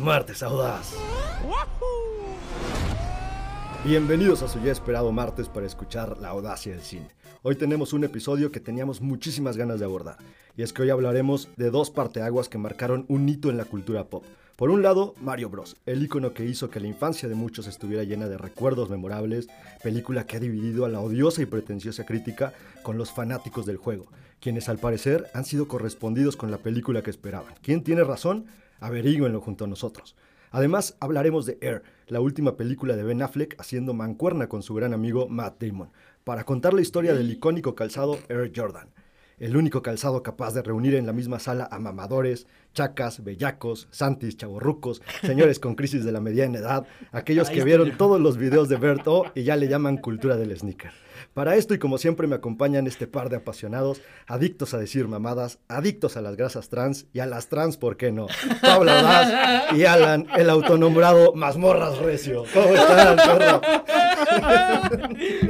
Martes Audaz. Bienvenidos a su ya esperado martes para escuchar la audacia del cine. Hoy tenemos un episodio que teníamos muchísimas ganas de abordar, y es que hoy hablaremos de dos parteaguas que marcaron un hito en la cultura pop. Por un lado, Mario Bros, el icono que hizo que la infancia de muchos estuviera llena de recuerdos memorables, película que ha dividido a la odiosa y pretenciosa crítica con los fanáticos del juego, quienes al parecer han sido correspondidos con la película que esperaban. ¿Quién tiene razón? Averíguenlo junto a nosotros. Además, hablaremos de Air, la última película de Ben Affleck haciendo mancuerna con su gran amigo Matt Damon, para contar la historia del icónico calzado Air Jordan, el único calzado capaz de reunir en la misma sala a mamadores, chacas, bellacos, santis, chavorrucos, señores con crisis de la mediana edad, aquellos que vieron todos los videos de Berto y ya le llaman cultura del sneaker. Para esto y como siempre me acompañan este par de apasionados, adictos a decir mamadas, adictos a las grasas trans y a las trans, ¿por qué no? Pablo Daz y Alan, el autonombrado Mazmorras Recio. ¿Cómo están, perro?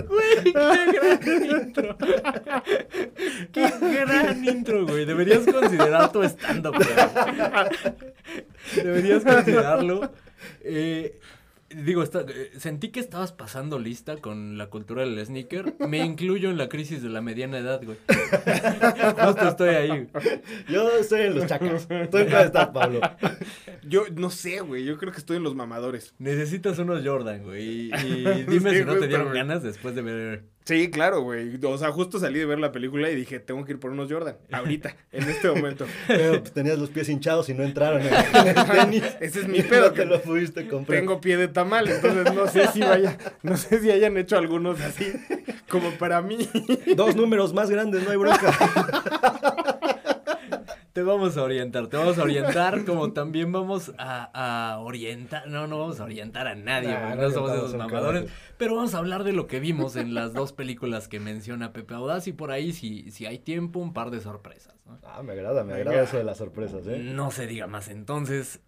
Güey, qué gran intro. Qué gran intro, güey. Deberías considerar tu stand-up, güey. Deberías considerarlo. Eh, digo, está- eh, sentí que estabas pasando lista con la cultura del sneaker. Me incluyo en la crisis de la mediana edad, güey. Justo estoy ahí. güey. Yo estoy en los chacas. ¿Tú en estás, Pablo? Yo no sé, güey. Yo creo que estoy en los mamadores. Necesitas unos Jordan, güey. Y, y dime Sí, si no te dieron ganas después de ver. Sí, claro, güey. O sea, justo salí de ver la película y dije, tengo que ir por unos Jordan. Ahorita, en este momento. Pero pues, tenías los pies hinchados y no entraron en, en el tenis. Ese es mi pedo, No te que lo pudiste comprar. Tengo pie de tamal, entonces no sé si vaya, no sé si hayan hecho algunos así como para mí. Dos números más grandes, no hay bronca. Te vamos a orientar, te vamos a orientar como también vamos a, a orientar, no, no vamos a orientar a nadie, Nah, no somos esos mamadores, pero vamos a hablar de lo que vimos en las dos películas que menciona Pepe Audaz y por ahí, si, si hay tiempo, un par de sorpresas, ¿no? Ah, me agrada, me Venga. agrada eso de las sorpresas, ¿eh? No se diga más, entonces,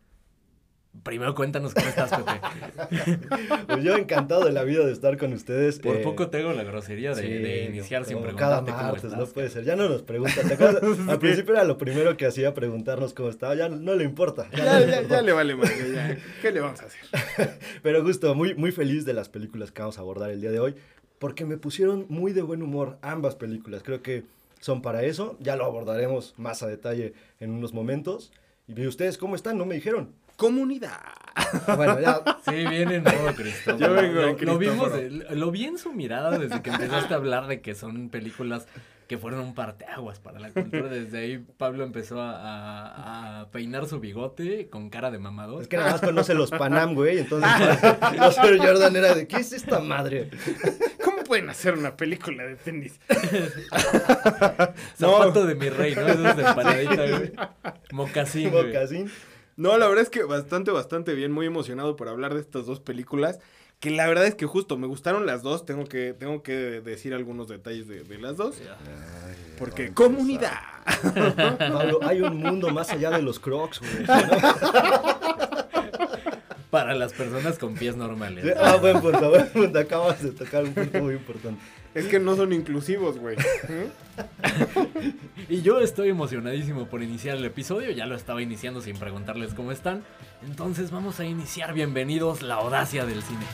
primero cuéntanos cómo estás, Pepe. Pues yo encantado de la vida de estar con ustedes. Por eh, poco tengo la grosería de, sí, de iniciar sin preguntarte Cada cómo martes, estás. no puede ser. Ya no nos preguntan. ¿te acuerdas? Al principio era lo primero que hacía preguntarnos cómo estaba. Ya no le importa. ya no Ya, le ya, importa. ya le vale ya. ¿Qué le vamos a hacer? Pero justo, muy, muy feliz de las películas que vamos a abordar el día de hoy. Porque me pusieron muy de buen humor ambas películas. Creo que son para eso. Ya lo abordaremos más a detalle en unos momentos. ¿Y ustedes cómo están? No me dijeron. Comunidad. Bueno, ya. Sí, viene en modo Cristóbal. Yo vengo lo, en lo vimos, lo vi en su mirada desde que empezaste a hablar de que son películas que fueron un parteaguas para la cultura. Desde ahí Pablo empezó a, a- a peinar su bigote con cara de mamador. Es que nada más conoce los Panam, güey. Entonces, los Air Jordan era de, ¿qué es esta madre? ¿Cómo pueden hacer una película de tenis? Zapato de mi rey, ¿no? Esos de empanadita, güey. Mocasín, güey. No, la verdad es que bastante, bastante bien, muy emocionado por hablar de estas dos películas. Que la verdad es que justo me gustaron las dos. Tengo que, tengo que decir algunos detalles de, de las dos. Porque comunidad. Pablo, hay un mundo más allá de los crocs, güey. Para las personas con pies normales. Ah, buen punto, buen punto. Acabas de tocar un punto muy importante. Es que no son inclusivos, güey. Y yo estoy emocionadísimo por iniciar el episodio, ya lo estaba iniciando sin preguntarles cómo están. Entonces vamos a iniciar, bienvenidos, la audacia del cine.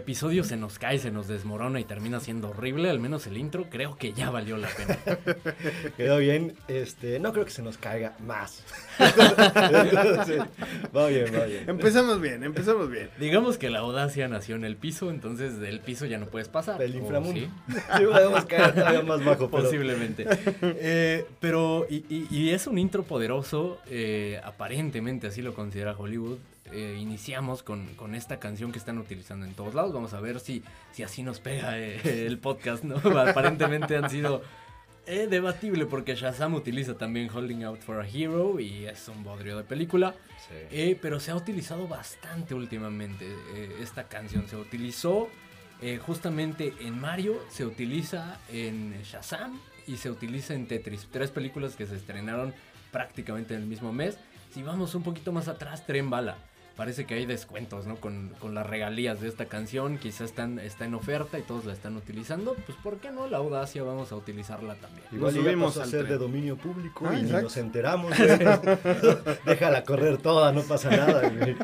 Episodio se nos cae, se nos desmorona y termina siendo horrible, al menos el intro creo que ya valió la pena. Quedó bien. Este, no creo que se nos caiga más. Entonces, va bien, va bien. Empezamos bien, empezamos bien. Digamos que la audacia nació en el piso, entonces del piso ya no puedes pasar. El ¿o inframundo. sí? Sí, podemos caer todavía más bajo, pero Posiblemente. Eh, pero, y, y- y es un intro poderoso, eh, aparentemente así lo considera Hollywood. Eh, iniciamos con, con esta canción que están utilizando en todos lados. Vamos a ver si, si así nos pega eh, el podcast, ¿no? Aparentemente han sido eh, debatible porque Shazam utiliza también Holding Out for a Hero y es un bodrio de película. Eh, pero se ha utilizado bastante últimamente esta canción. Se utilizó justamente en Mario, se utiliza en Shazam y se utiliza en Tetris. Tres películas que se estrenaron prácticamente en el mismo mes. Si vamos un poquito más atrás, Tren Bala. Parece que hay descuentos, ¿no? Con, con las regalías de esta canción. Quizás están, está en oferta y todos la están utilizando. Pues, ¿por qué no? La audacia vamos a utilizarla también. Igual Nos subimos a ser de dominio público Ah, y ni nos enteramos. Déjala correr toda, no pasa nada, güey.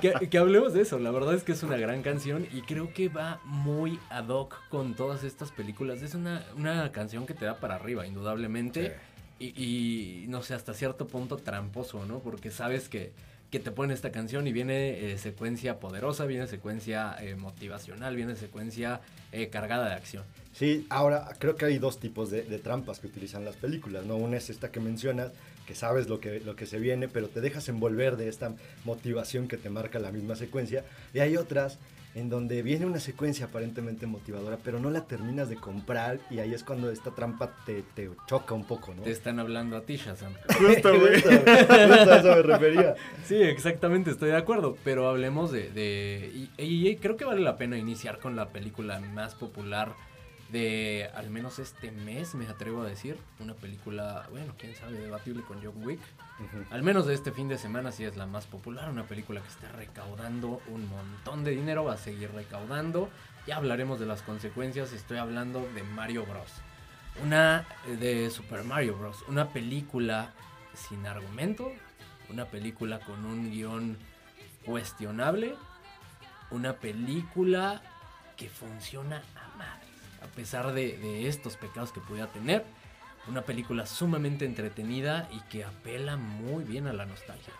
que, que hablemos de eso, la verdad es que es una gran canción y creo que va muy ad hoc con todas estas películas. Es una, una canción que te da para arriba, indudablemente. Y, y, no sé, hasta cierto punto tramposo, ¿no? Porque sabes que, que te ponen esta canción y viene eh, secuencia poderosa, viene secuencia eh, motivacional, viene secuencia eh, cargada de acción. Sí, ahora creo que hay dos tipos de, de trampas que utilizan las películas, ¿no? Una es esta que mencionas, que sabes lo que, lo que se viene, pero te dejas envolver de esta motivación que te marca la misma secuencia. Y hay otras en donde viene una secuencia aparentemente motivadora, pero no la terminas de comprar y ahí es cuando esta trampa te, te choca un poco, ¿no? Te están hablando a ti, Shazam. Justo, güey. Justo, justo a eso me refería. Sí, exactamente, estoy de acuerdo. Pero hablemos de. de- y, y creo que vale la pena iniciar con la película más popular de al menos este mes, me atrevo a decir. Una película, bueno, quién sabe, debatible con John Wick. Al menos de este fin de semana sí es la más popular. Una película que está recaudando un montón de dinero, va a seguir recaudando. Ya hablaremos de las consecuencias. Estoy hablando de Mario Bros. Una eh, de Super Mario Bros. Una película sin argumento. Una película con un guion cuestionable. Una película que funciona a madres. A pesar de, estos pecados que pudiera tener. Una película sumamente entretenida y que apela muy bien a la nostalgia.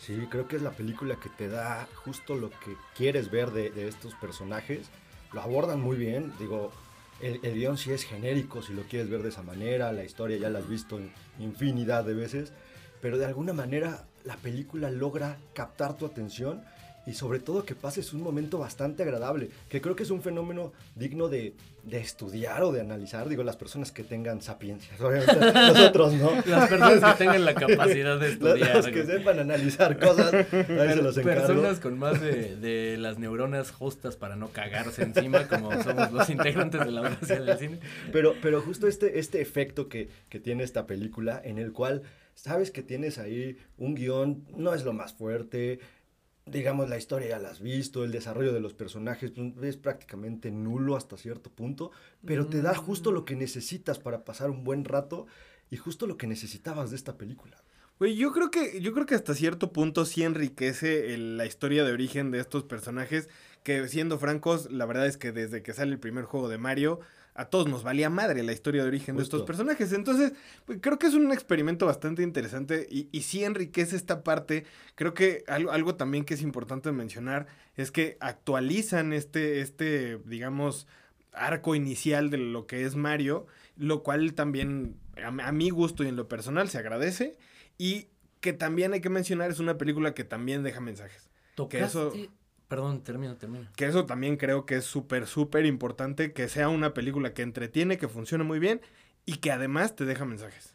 Sí, creo que es la película que te da justo lo que quieres ver de, de estos personajes. Lo abordan muy bien, digo, el, el guion sí es genérico si lo quieres ver de esa manera, la historia ya la has visto en infinidad de veces, pero de alguna manera la película logra captar tu atención y sobre todo que pases un momento bastante agradable, que creo que es un fenómeno digno de, de estudiar o de analizar, digo, las personas que tengan sapiencia, obviamente nosotros no. Las personas que tengan la capacidad de estudiar. Los que sepan analizar cosas, ahí se los encargo. personas con más de, de las neuronas justas para no cagarse encima, como somos los integrantes de la audiencia del cine. Pero, pero justo este, este efecto que, que tiene esta película, en el cual sabes que tienes ahí un guion, no es lo más fuerte, digamos, la historia ya la has visto, el desarrollo de los personajes pues, es prácticamente nulo hasta cierto punto, pero te da justo lo que necesitas para pasar un buen rato y justo lo que necesitabas de esta película. Güey, yo creo que, yo creo que hasta cierto punto sí enriquece el- la historia de origen de estos personajes. Que siendo francos, la verdad es que desde que sale el primer juego de Mario, a todos nos valía madre la historia de origen de estos personajes. Entonces, pues, creo que es un experimento bastante interesante y, y sí enriquece esta parte. Creo que algo, algo también que es importante mencionar es que actualizan este, este, digamos, arco inicial de lo que es Mario, lo cual también a, a mi gusto y en lo personal se agradece. Y que también hay que mencionar, es una película que también deja mensajes. Que eso, Tocaste- Perdón, termina, termina. que eso también creo que es súper, súper importante, que sea una película que entretiene, que funcione muy bien y que además te deja mensajes.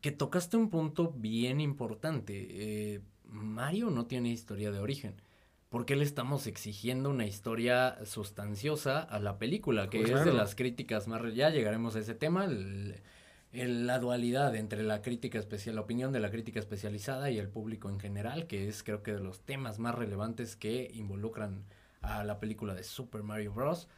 Que tocaste un punto bien importante. Eh, Mario no tiene historia de origen. ¿Por qué le estamos exigiendo una historia sustanciosa a la película? Que Pues es de las críticas más... Ya llegaremos a ese tema. el- el- la dualidad entre la crítica especial, la opinión de la crítica especializada y el público en general, que es creo que de los temas más relevantes que involucran a la película de Super Mario Bros.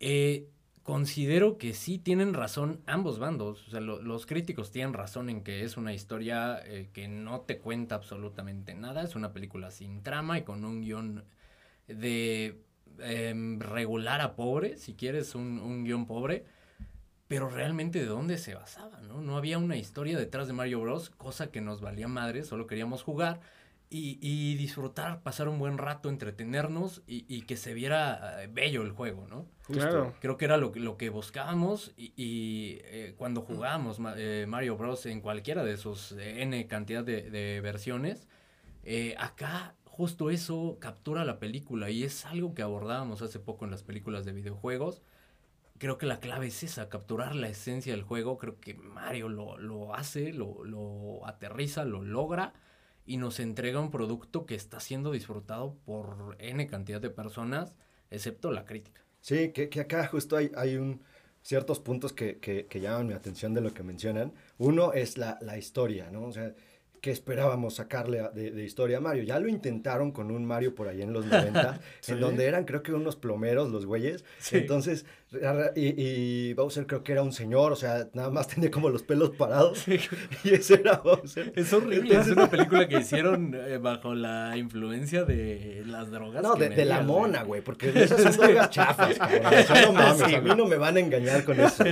Eh, considero que sí tienen razón ambos bandos. O sea, lo- los críticos tienen razón en que es una historia eh, que no te cuenta absolutamente nada. Es una película sin trama y con un guion de em, regular a pobre, si quieres, un, un guion pobre. Pero realmente de dónde se basaba, ¿no? No había una historia detrás de Mario Bros, cosa que nos valía madre, solo queríamos jugar y, y disfrutar, pasar un buen rato, entretenernos y, y que se viera eh, bello el juego, ¿no? Claro. Creo que era lo, que- lo que buscábamos y, y, eh, cuando jugábamos eh, Mario Bros en cualquiera de sus eh, N cantidad de, de versiones, eh, acá justo eso captura la película y es algo que abordábamos hace poco en las películas de videojuegos. Creo que la clave es esa, capturar la esencia del juego. Creo que Mario lo, lo hace, lo, lo aterriza, lo logra y nos entrega un producto que está siendo disfrutado por N cantidad de personas, excepto la crítica. Sí, que, que acá justo hay, hay un, ciertos puntos que, que, llaman mi atención de lo que mencionan. Uno es la, la historia, ¿no? O sea, ¿qué esperábamos sacarle de, de historia a Mario? Ya lo intentaron con un Mario por ahí en los 90, Sí. en donde eran creo que unos plomeros los güeyes. Sí. Entonces, y, y Bowser creo que era un señor, o sea, nada más tenía como los pelos parados. Y ese era Bowser. Es horrible, es una película que hicieron eh, bajo la influencia de las drogas. No, que de, de la mona, güey. porque esas son drogas chafas, cabrón. O sea, no mames, a mí no me van a engañar con eso.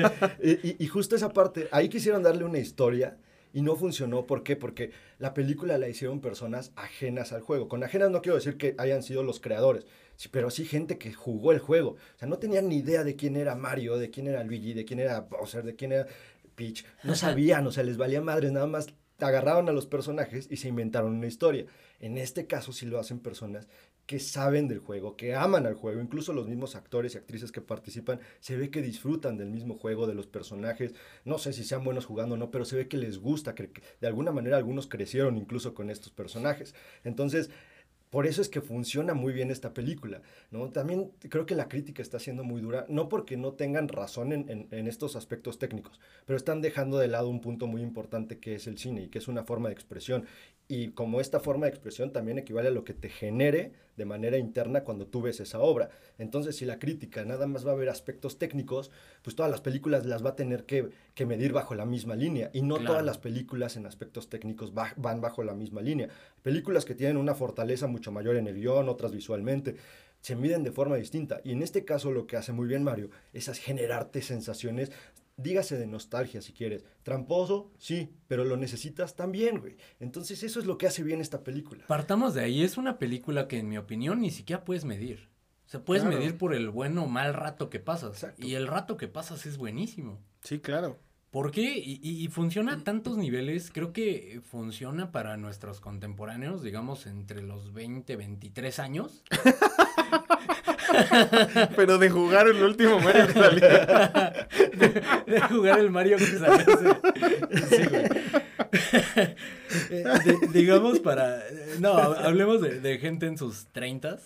Y, y- y justo esa parte, ahí quisieron darle una historia y no funcionó. ¿Por qué? Porque la película la hicieron personas ajenas al juego. Con ajenas no quiero decir que hayan sido los creadores, pero sí gente que jugó el juego. O sea, no tenían ni idea de quién era Mario, de quién era Luigi, de quién era Bowser, de quién era Peach. No sabían, o sea, les valía madres, nada más agarraron a los personajes y se inventaron una historia. En este caso sí lo hacen personas que saben del juego, que aman al juego, incluso los mismos actores y actrices que participan, se ve que disfrutan del mismo juego, de los personajes, no sé si sean buenos jugando o no, pero se ve que les gusta, que de alguna manera algunos crecieron incluso con estos personajes. Entonces, por eso es que funciona muy bien esta película, ¿no? También creo que la crítica está siendo muy dura, no porque no tengan razón en- en estos aspectos técnicos, pero están dejando de lado un punto muy importante que es el cine y que es una forma de expresión. Y como esta forma de expresión también equivale a lo que te genere de manera interna cuando tú ves esa obra. Entonces, si la crítica nada más va a ver aspectos técnicos, pues todas las películas las va a tener que, que medir bajo la misma línea. Y no Claro. todas las películas en aspectos técnicos va- van bajo la misma línea. Películas que tienen una fortaleza mucho mayor en el guion, otras visualmente, se miden de forma distinta. Y en este caso lo que hace muy bien Mario es generarte sensaciones, dígase de nostalgia si quieres. Tramposo, sí, pero lo necesitas también, güey. Entonces eso es lo que hace bien esta película. Partamos de ahí, es una película que en mi opinión ni siquiera puedes medir. O sea, puedes Claro. medir por el bueno o mal rato que pasas. Exacto. Y el rato que pasas es buenísimo. Sí, claro. ¿Por qué? Y, y- y funciona a tantos niveles. Creo que funciona para nuestros contemporáneos, digamos, entre los 20, 23 años. Pero de jugar el último Mario que salió. de jugar el Mario que salió Sí, güey. Eh, digamos para... No, hablemos de, de gente en sus 30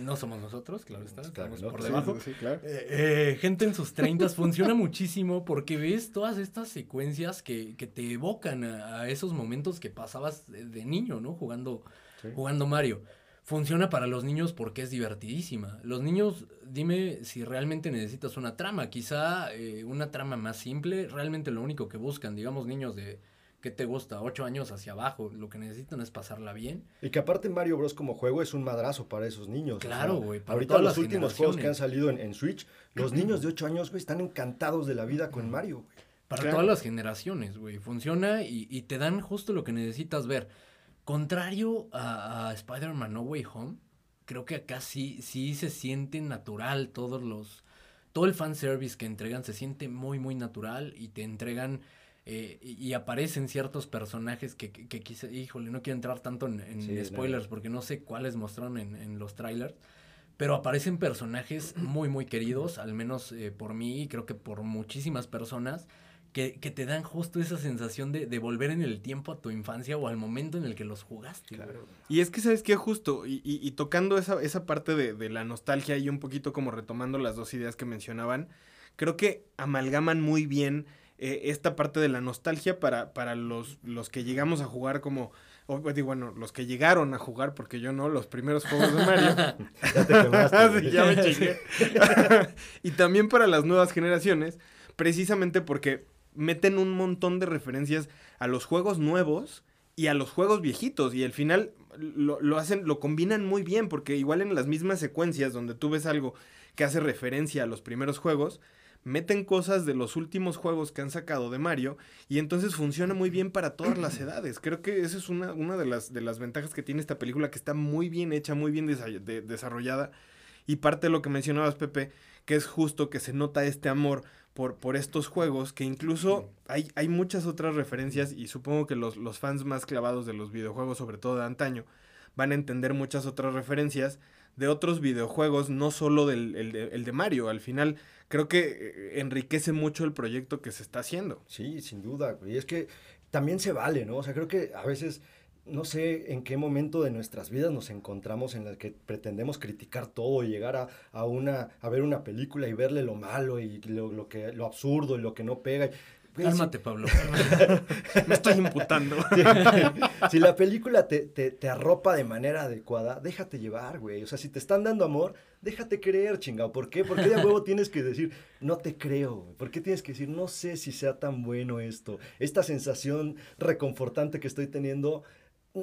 No somos nosotros, claro está, Claro, estamos por Sí, debajo. Sí, claro. Eh, eh, gente en sus 30 funciona muchísimo porque ves todas estas secuencias que, que te evocan a, a esos momentos que pasabas de, de niño, ¿no? Jugando, Sí. jugando Mario. Funciona para los niños porque es divertidísima. Los niños, dime si realmente necesitas una trama. Quizá eh, una trama más simple, realmente lo único que buscan, digamos, niños de, ¿qué te gusta? 8 años hacia abajo, lo que necesitan es pasarla bien. Y que aparte Mario Bros. como juego es un madrazo para esos niños. o Claro, sea, güey, para Ahorita todas los las últimos juegos que han salido en, en Switch, los niños de 8 años, güey, están encantados de la vida con Mario, güey. Para Claro. todas las generaciones, güey. Funciona y, y te dan justo lo que necesitas ver. Contrario a, a Spider-Man No Way Home, creo que acá sí, sí se siente natural todos los... Todo el fanservice que entregan se siente muy, muy natural y te entregan... eh, y, aparecen ciertos personajes que, que, que quise- híjole, no quiero entrar tanto en, en Sí, no. spoilers porque no sé cuáles mostraron en, en los trailers. Pero aparecen personajes muy, muy queridos, al menos eh, por mí y creo que por muchísimas personas, que, que te dan justo esa sensación de, de volver en el tiempo a tu infancia o al momento en el que los jugaste. Y es que, ¿sabes qué? Justo, y, y- y tocando esa, esa parte de, de la nostalgia y un poquito como retomando las dos ideas que mencionaban, creo que amalgaman muy bien eh, esta parte de la nostalgia para, para los, los que llegamos a jugar como, o, digo, bueno, los que llegaron a jugar, porque yo no, los primeros juegos de Mario. Ya te quemaste, sí, ya me chingué. y también para las nuevas generaciones, precisamente porque meten un montón de referencias a los juegos nuevos y a los juegos viejitos. Y al final lo, lo hacen, lo combinan muy bien, porque igual en las mismas secuencias donde tú ves algo que hace referencia a los primeros juegos, meten cosas de los últimos juegos que han sacado de Mario y entonces funciona muy bien para todas las edades. Creo que esa es una, una de, las, de las ventajas que tiene esta película, que está muy bien hecha, muy bien desa- de- desarrollada. Y parte de lo que mencionabas, Pepe, que es justo que se nota este amor por, por estos juegos, que incluso hay, hay muchas otras referencias y supongo que los, los fans más clavados de los videojuegos, sobre todo de antaño, van a entender muchas otras referencias de otros videojuegos, no solo del el de, el de Mario. Al final, creo que eh, enriquece mucho el proyecto que se está haciendo. Sí, sin duda, güey. Es que también se vale, ¿no? O sea, creo que a veces no sé en qué momento de nuestras vidas nos encontramos en el que pretendemos criticar todo y llegar a, a una, a ver una película y verle lo malo y lo, lo que, lo absurdo y lo que no pega. Cálmate, Pablo. Me estoy imputando. si, si la película te, te, te arropa de manera adecuada, déjate llevar, güey. O sea, si te están dando amor, déjate creer, chingado. ¿Por qué? ¿Por qué de huevo tienes que decir, no te creo, güey? ¿Por qué tienes que decir, no sé si sea tan bueno esto? Esta sensación reconfortante que estoy teniendo,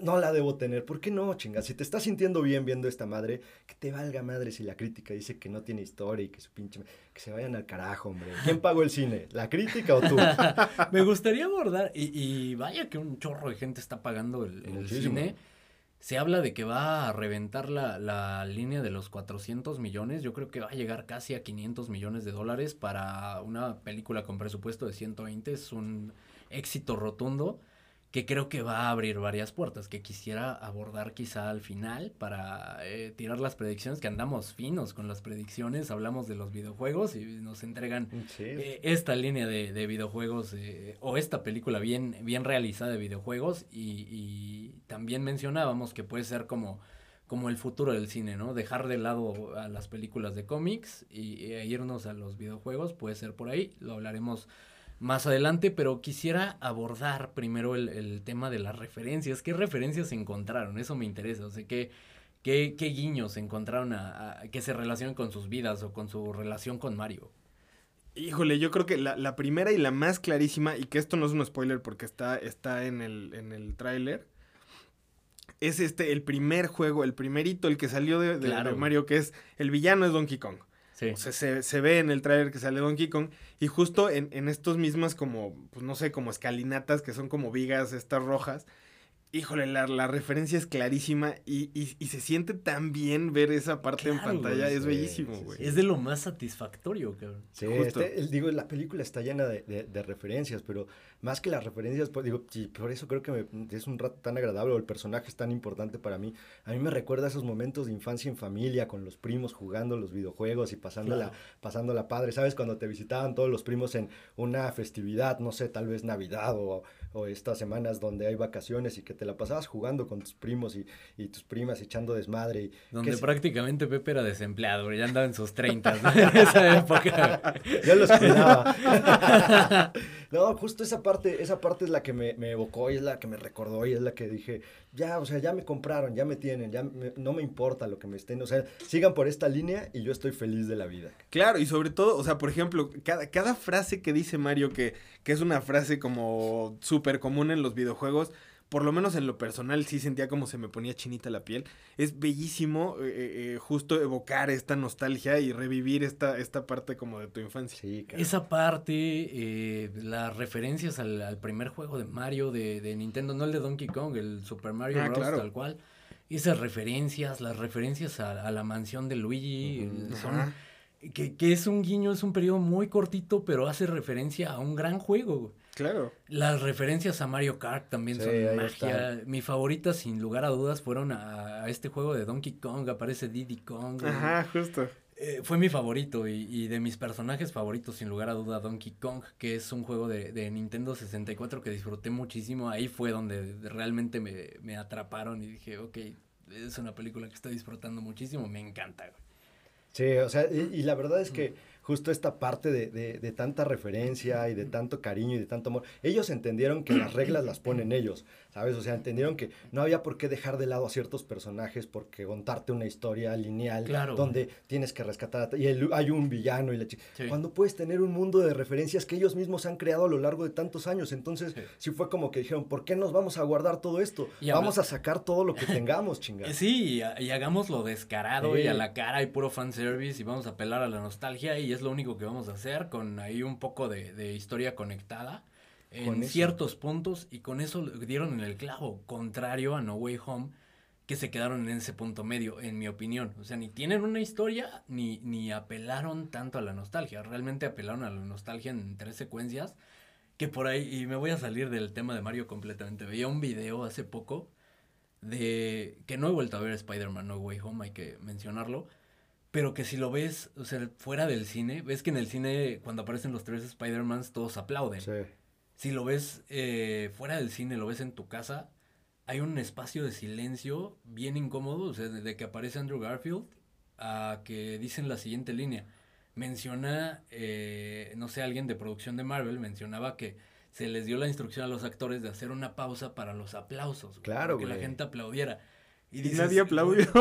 no la debo tener. ¿Por qué no, chinga? Si te estás sintiendo bien viendo esta madre, que te valga madre si la crítica dice que no tiene historia y que su pinche... Que se vayan al carajo, hombre. ¿Quién pagó el cine? ¿La crítica o tú? Me gustaría abordar, y, y vaya que un chorro de gente está pagando el, el cine. Se habla de que va a reventar la, la línea de los 400 millones. Yo creo que va a llegar casi a 500 millones de dólares para una película con presupuesto de 120. Es un éxito rotundo que creo que va a abrir varias puertas, que quisiera abordar quizá al final para eh, tirar las predicciones, que andamos finos con las predicciones, hablamos de los videojuegos y nos entregan Sí. eh, esta línea de, de videojuegos eh, o esta película bien, bien realizada de videojuegos y, y también mencionábamos que puede ser como, como el futuro del cine, ¿no? Dejar de lado a las películas de cómics y, e irnos a los videojuegos, puede ser por ahí, lo hablaremos más adelante, pero quisiera abordar primero el, el tema de las referencias. ¿Qué referencias se encontraron? Eso me interesa, o sea, ¿qué, qué, qué guiños encontraron a, a- que se relacionen con sus vidas o con su relación con Mario? Híjole, yo creo que la, la primera y la más clarísima, y que esto no es un spoiler porque está, está en el, en el tráiler, es este, el primer juego, el primerito, el que salió de, de- Claro. de Mario, que es el villano es Donkey Kong. O sea, se, se ve en el tráiler que sale Donkey Kong, y justo en, en estos mismas como, pues no sé, como escalinatas, que son como vigas estas rojas, híjole, la, la referencia es clarísima, y, y- y se siente tan bien ver esa parte en pantalla, güey, es bellísimo, güey. sí. Es de lo más satisfactorio, cabrón. Sí, Justo. este, el- digo, la película está llena de, de- de referencias, pero más que las referencias, pues, digo, sí, por eso creo que me- es un rato tan agradable, o el personaje es tan importante para mí. A mí me recuerda esos momentos de infancia en familia, con los primos jugando los videojuegos y pasándola, Claro. pasándola padre. ¿Sabes? Cuando te visitaban todos los primos en una festividad, no sé, tal vez Navidad o, o estas semanas donde hay vacaciones y que te la pasabas jugando con tus primos y, y tus primas echando desmadre. Y, Donde prácticamente Pepe era desempleado, ya andaba en sus 30 en esa época. Yo los cuidaba. no, justo esa parte, esa parte es la que me, me evocó y es la que me recordó y es la que dije, ya, o sea, ya me compraron, ya me tienen, ya me- no me importa lo que me estén, o sea, sigan por esta línea y yo estoy feliz de la vida. Claro, y sobre todo, o sea, por ejemplo, cada, cada frase que dice Mario, que, que es una frase como súper común en los videojuegos, por lo menos en lo personal sí sentía como se me ponía chinita la piel. Es bellísimo eh, eh, justo evocar esta nostalgia y revivir esta, esta parte como de tu infancia. Sí. Esa parte, eh, las referencias al, al primer juego de Mario de, de Nintendo, no el de Donkey Kong, el Super Mario Ah, Bros. claro. tal cual. Esas referencias, las referencias a, a la mansión de Luigi, son, que, que es un guiño, es un periodo muy cortito, pero hace referencia a un gran juego. Claro. Las referencias a Mario Kart también Sí, son magia. Mi favorita, sin lugar a dudas, fueron a, a este juego de Donkey Kong. Aparece Diddy Kong. Ajá, justo. Eh, fue mi favorito y, y de mis personajes favoritos, sin lugar a duda, Donkey Kong, que es un juego de, de Nintendo 64 que disfruté muchísimo. Ahí fue donde realmente me, me atraparon y dije, ok, es una película que estoy disfrutando muchísimo, me encanta. güey. Sí, o sea, y, y la verdad es que justo esta parte de, de- de tanta referencia y de tanto cariño y de tanto amor, ellos entendieron que las reglas las ponen ellos, ¿sabes? O sea, entendieron que no había por qué dejar de lado a ciertos personajes porque contarte una historia lineal Claro. donde tienes que rescatar a- y el- hay un villano y la chica. Sí. Cuando puedes tener un mundo de referencias que ellos mismos han creado a lo largo de tantos años, entonces Sí. sí, fue como que dijeron, ¿por qué nos vamos a guardar todo esto? Y vamos a sacar todo lo que tengamos, chingada. Sí, y, y hagámoslo descarado y a la cara y puro fanservice y vamos a apelar a la nostalgia y es lo único que vamos a hacer con ahí un poco de, de historia conectada en Con ciertos puntos y con eso dieron en el clavo, contrario a No Way Home que se quedaron en ese punto medio, en mi opinión. O sea, ni tienen una historia ni, ni apelaron tanto a la nostalgia. Realmente apelaron a la nostalgia en tres secuencias que por ahí, y me voy a salir del tema de Mario completamente. Veía un video hace poco de que no he vuelto a ver Spider-Man No Way Home, hay que mencionarlo, pero que si lo ves, o sea, fuera del cine, ves que en el cine cuando aparecen los tres Spider-Mans todos aplauden. Sí. Si lo ves eh, fuera del cine, lo ves en tu casa, hay un espacio de silencio bien incómodo, o sea, desde que aparece Andrew Garfield a que dicen la siguiente línea. Menciona, eh, no sé, alguien de producción de Marvel mencionaba que se les dio la instrucción a los actores de hacer una pausa para los aplausos. Claro, Que la gente aplaudiera. Y dices, nadie aplaudió.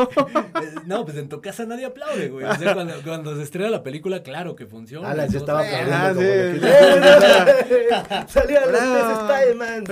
Eh, No, pues en tu casa nadie aplaude, güey. O sea, cuando, cuando se estrena la película, claro que funciona. Alan todos- estaba aplaudiendo Ah, sí. ¡Salieron los tres Spider-Man!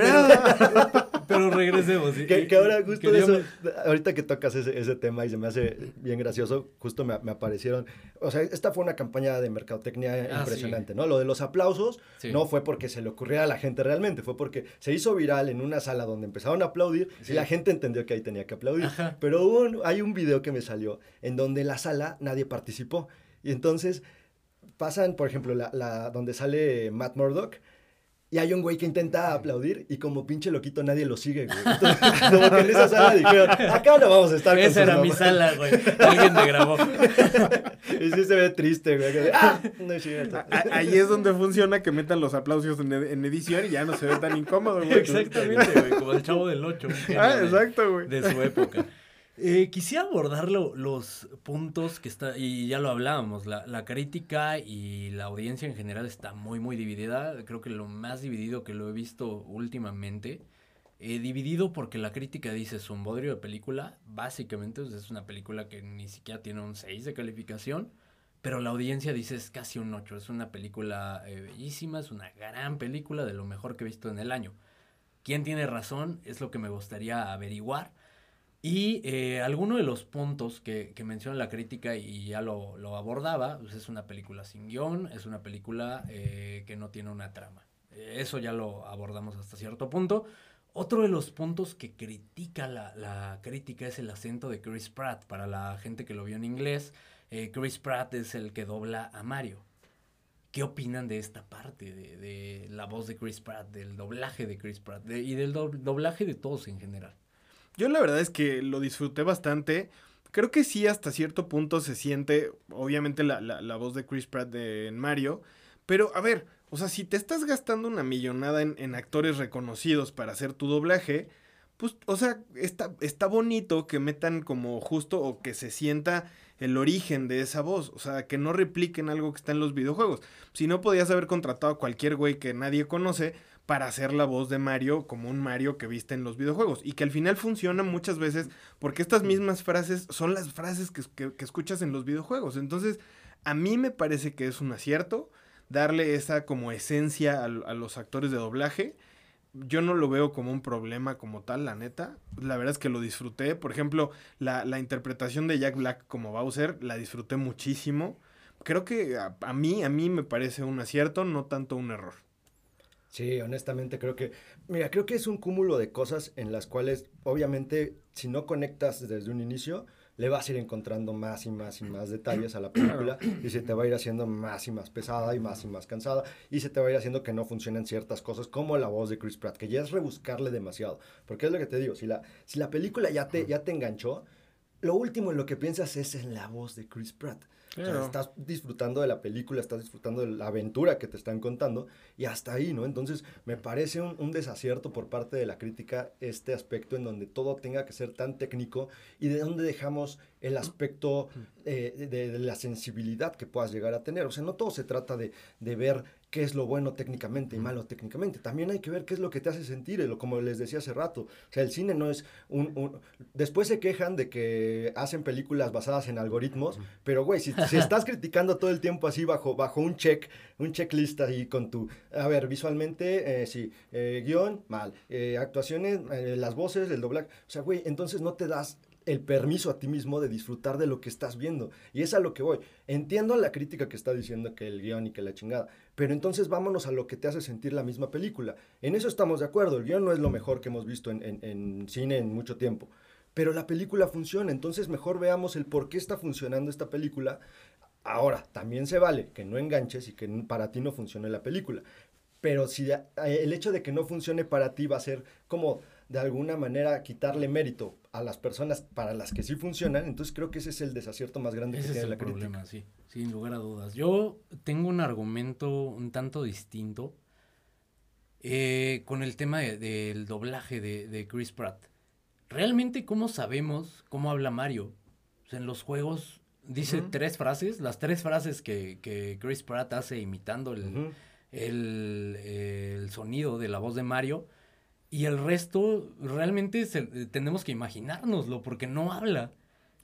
Pero regresemos. y- Que, que ahora justo quería eso, ahorita que tocas ese, ese tema y se me hace bien gracioso, justo me, me aparecieron, o sea, esta fue una campaña de mercadotecnia Ah, impresionante, ¿no? Lo de los aplausos Sí. no fue porque se le ocurriera a la gente realmente, fue porque se hizo viral en una sala donde empezaron a aplaudir Sí. y la gente entendió que ahí tenía que aplaudir. Ajá. Pero hubo un- hay un video que me salió en donde en la sala nadie participó y entonces pasan, por ejemplo, la, la- donde sale Matt Murdock. Y hay un güey que intenta aplaudir y como pinche loquito nadie lo sigue, güey. Entonces, como que en esa sala dijeron, acá no vamos a estar Esa era mi mamás". sala, güey. Alguien me grabó. Y sí se ve triste, güey. ¡Ah! No es cierto. Ahí es donde funciona que metan los aplausos en, ed- en edición y ya no se ve tan incómodo, güey. Exactamente, güey. Como el chavo del 8. Ah, exacto, güey. De su época. Eh, quisiera abordar lo- los puntos que está, y ya lo hablábamos, la, la crítica y la audiencia en general está muy, muy dividida. Creo que lo más dividido que lo he visto últimamente. Eh, dividido porque la crítica dice es un bodrio de película, básicamente es una película que ni siquiera tiene un 6 de calificación, pero la audiencia dice es casi un 8, es una película eh, bellísima, es una gran película de lo mejor que he visto en el año. ¿Quién tiene razón? Es lo que me gustaría averiguar. Y eh, alguno de los puntos que, que menciona la crítica y ya lo, lo abordaba, pues es una película sin guion, es una película eh, que no tiene una trama. Eh, Eso ya lo abordamos hasta cierto punto. Otro de los puntos que critica la, la crítica es el acento de Chris Pratt. Para la gente que lo vio en inglés, Chris Pratt es el que dobla a Mario. ¿Qué opinan de esta parte, de, de la voz de Chris Pratt, del doblaje de Chris Pratt y del do- doblaje de todos en general? Yo la verdad es que lo disfruté bastante. Creo que sí, hasta cierto punto se siente, obviamente, la, la- la voz de Chris Pratt en Mario. Pero, a ver, o sea, si te estás gastando una millonada en, en actores reconocidos para hacer tu doblaje, pues, o sea, está, está bonito que metan como justo o que se sienta el origen de esa voz. O sea, que no repliquen algo que está en los videojuegos. Si no, podías haber contratado a cualquier güey que nadie conoce para hacer la voz de Mario como un Mario que viste en los videojuegos. Y que al final funciona muchas veces porque estas mismas frases son las frases que, que- que escuchas en los videojuegos. Entonces, a mí me parece que es un acierto darle esa como esencia a, a los actores de doblaje. Yo no lo veo como un problema como tal, la neta. La verdad es que lo disfruté. Por ejemplo, la, la interpretación de Jack Black como Bowser, la disfruté muchísimo. Creo que a, mí, a mí me parece un acierto, no tanto un error. Sí, honestamente creo que, mira, creo que es un cúmulo de cosas en las cuales, obviamente, si no conectas desde un inicio, le vas a ir encontrando más y más y más detalles a la película y se te va a ir haciendo más y más pesada y más y más cansada y se te va a ir haciendo que no funcionen ciertas cosas como la voz de Chris Pratt, que ya es rebuscarle demasiado, porque es lo que te digo, si la, si la película ya te, ya te enganchó, lo último en lo que piensas es en la voz de Chris Pratt. O sea, Claro. estás disfrutando de la película, estás disfrutando de la aventura que te están contando y hasta ahí, ¿no? Entonces, me parece un, un desacierto por parte de la crítica este aspecto en donde todo tenga que ser tan técnico y de dónde dejamos el aspecto eh, de, de la sensibilidad que puedas llegar a tener. O sea, no todo se trata de, de ver qué es lo bueno técnicamente y malo técnicamente. También hay que ver qué es lo que te hace sentir, eh, lo- como les decía hace rato. O sea, el cine no es un... un- Después se quejan de que hacen películas basadas en algoritmos, pero güey, si, si estás criticando todo el tiempo así bajo, bajo un check, un checklist ahí con tu... A ver, visualmente, eh, sí, eh, guion, mal. Eh, actuaciones, eh, las voces, el doblaje. O sea, güey, entonces no te das el permiso a ti mismo de disfrutar de lo que estás viendo. Y es a lo que voy. Entiendo la crítica que está diciendo que el guion y que la chingada, pero entonces vámonos a lo que te hace sentir la misma película. En eso estamos de acuerdo. El guion no es lo mejor que hemos visto en, en- cine en mucho tiempo. Pero la película funciona, entonces mejor veamos el por qué está funcionando esta película. Ahora, también se vale que no enganches y que para ti no funcione la película. Pero si el hecho de que no funcione para ti va a ser como de alguna manera quitarle mérito a las personas para las que sí funcionan, entonces creo que ese es el desacierto más grande Ese que es tiene el la crítica. problema, sí, sin lugar a dudas. Yo tengo un argumento un tanto distinto eh, con el tema de- del doblaje de, de Chris Pratt. Realmente, ¿cómo sabemos cómo habla Mario? O sea, en los juegos dice tres frases, las tres frases que, que Chris Pratt hace imitando el, el sonido de la voz de Mario. Y el resto, realmente se- tenemos que imaginárnoslo porque no habla.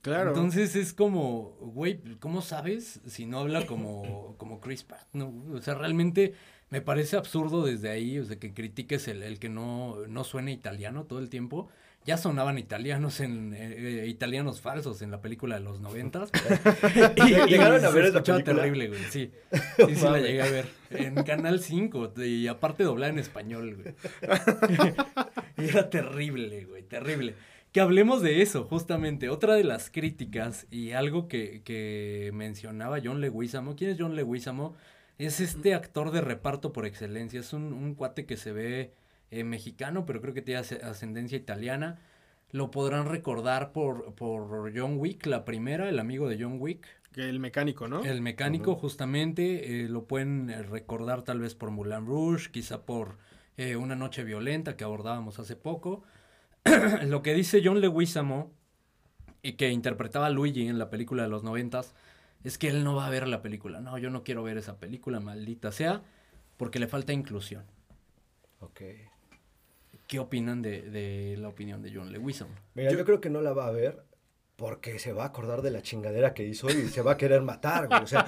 Claro. Entonces es como, güey, ¿cómo sabes si no habla como, como Chris Pratt? No, o sea, realmente me parece absurdo desde ahí, o sea, que critiques el, el que no, no suene italiano todo el tiempo. Ya sonaban italianos en eh, eh, italianos falsos en la película de los noventas. ¿Llegaron a ver esa película? terrible, güey. Sí, sí, sí la llegué a ver. En Canal 5 y aparte doblada en español, güey. Y era terrible, güey, terrible. Que hablemos de eso, justamente. Otra de las críticas y algo que, que mencionaba John Leguizamo. ¿Quién es John Leguizamo? Es este actor de reparto por excelencia. Es un, un cuate que se ve eh, mexicano, pero creo que tiene ascendencia italiana. Lo podrán recordar por, por John Wick, la primera, el amigo de John Wick. El mecánico, ¿no? El mecánico, justamente, eh, lo pueden eh, recordar tal vez por Moulin Rouge, quizá por eh, Una Noche Violenta que abordábamos hace poco. lo que dice John Leguizamo, y que interpretaba a Luigi en la película de los noventas, es que él no va a ver la película. No, yo no quiero ver esa película, maldita sea, porque le falta inclusión. Ok. ¿Qué opinan de, de la opinión de John Leguizamo? Mira, yo... creo que no la va a ver porque se va a acordar de la chingadera que hizo y se va a querer matar, güey. O sea,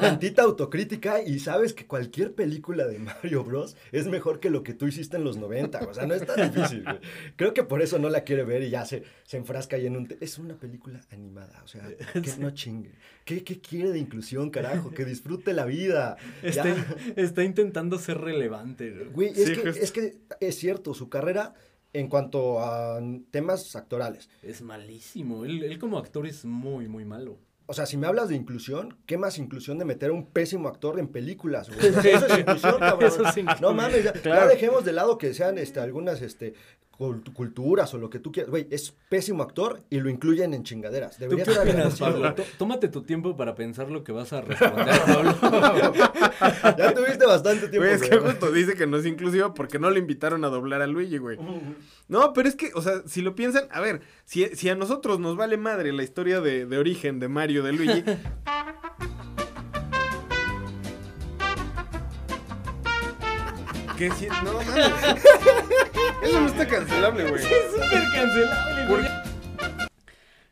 tantita autocrítica y sabes que cualquier película de Mario Bros. es mejor que lo que tú hiciste en los 90, güey. O sea, no es tan difícil, güey. Creo que por eso no la quiere ver y ya se, se enfrasca ahí en un... Es una película animada, o sea, que no chingue. ¿Qué, qué quiere de inclusión, carajo? Que disfrute la vida. Está, está intentando ser relevante. güey. Güey, es, Sí, que, es que es cierto, su carrera en cuanto a temas actorales. Es malísimo. Él, él como actor es muy, muy malo. O sea, si me hablas de inclusión, ¿qué más inclusión de meter a un pésimo actor en películas? güey? Eso es inclusión, cabrón. Eso es inclusión. No mames, ya, ya dejemos de lado que sean este, algunas este, culturas o lo que tú quieras. Güey, es pésimo actor y lo incluyen en chingaderas. ¿Tú Debería qué opinas. Pablo? Tó- Tómate tu tiempo para pensar lo que vas a responder, Pablo. Ya tuviste bastante tiempo. Güey, es que justo dice que no es inclusiva porque no le invitaron a doblar a Luigi, güey. No, pero es que, o sea, si lo piensan, a ver, si, si a nosotros nos vale madre la historia de, de origen de Mario, de Luigi. si, no mames. Eso no está cancelable, güey. súper cancelable, güey.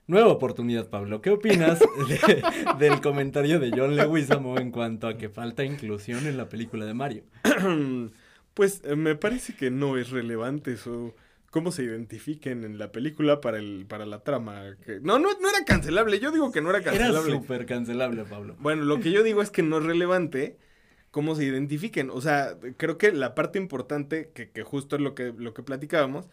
Nueva oportunidad, Pablo. ¿Qué opinas de- del comentario de John Leguizamo en cuanto a que falta inclusión en la película de Mario? Pues eh, me parece que no es relevante eso. Cómo se identifiquen en la película para el para la trama. que- No, no, no era cancelable. Yo digo que no era Era cancelable. súper cancelable, Pablo. Bueno, lo que yo digo es que no es relevante cómo se identifiquen. O sea, creo que la parte importante, que, que justo es lo que, lo que platicábamos,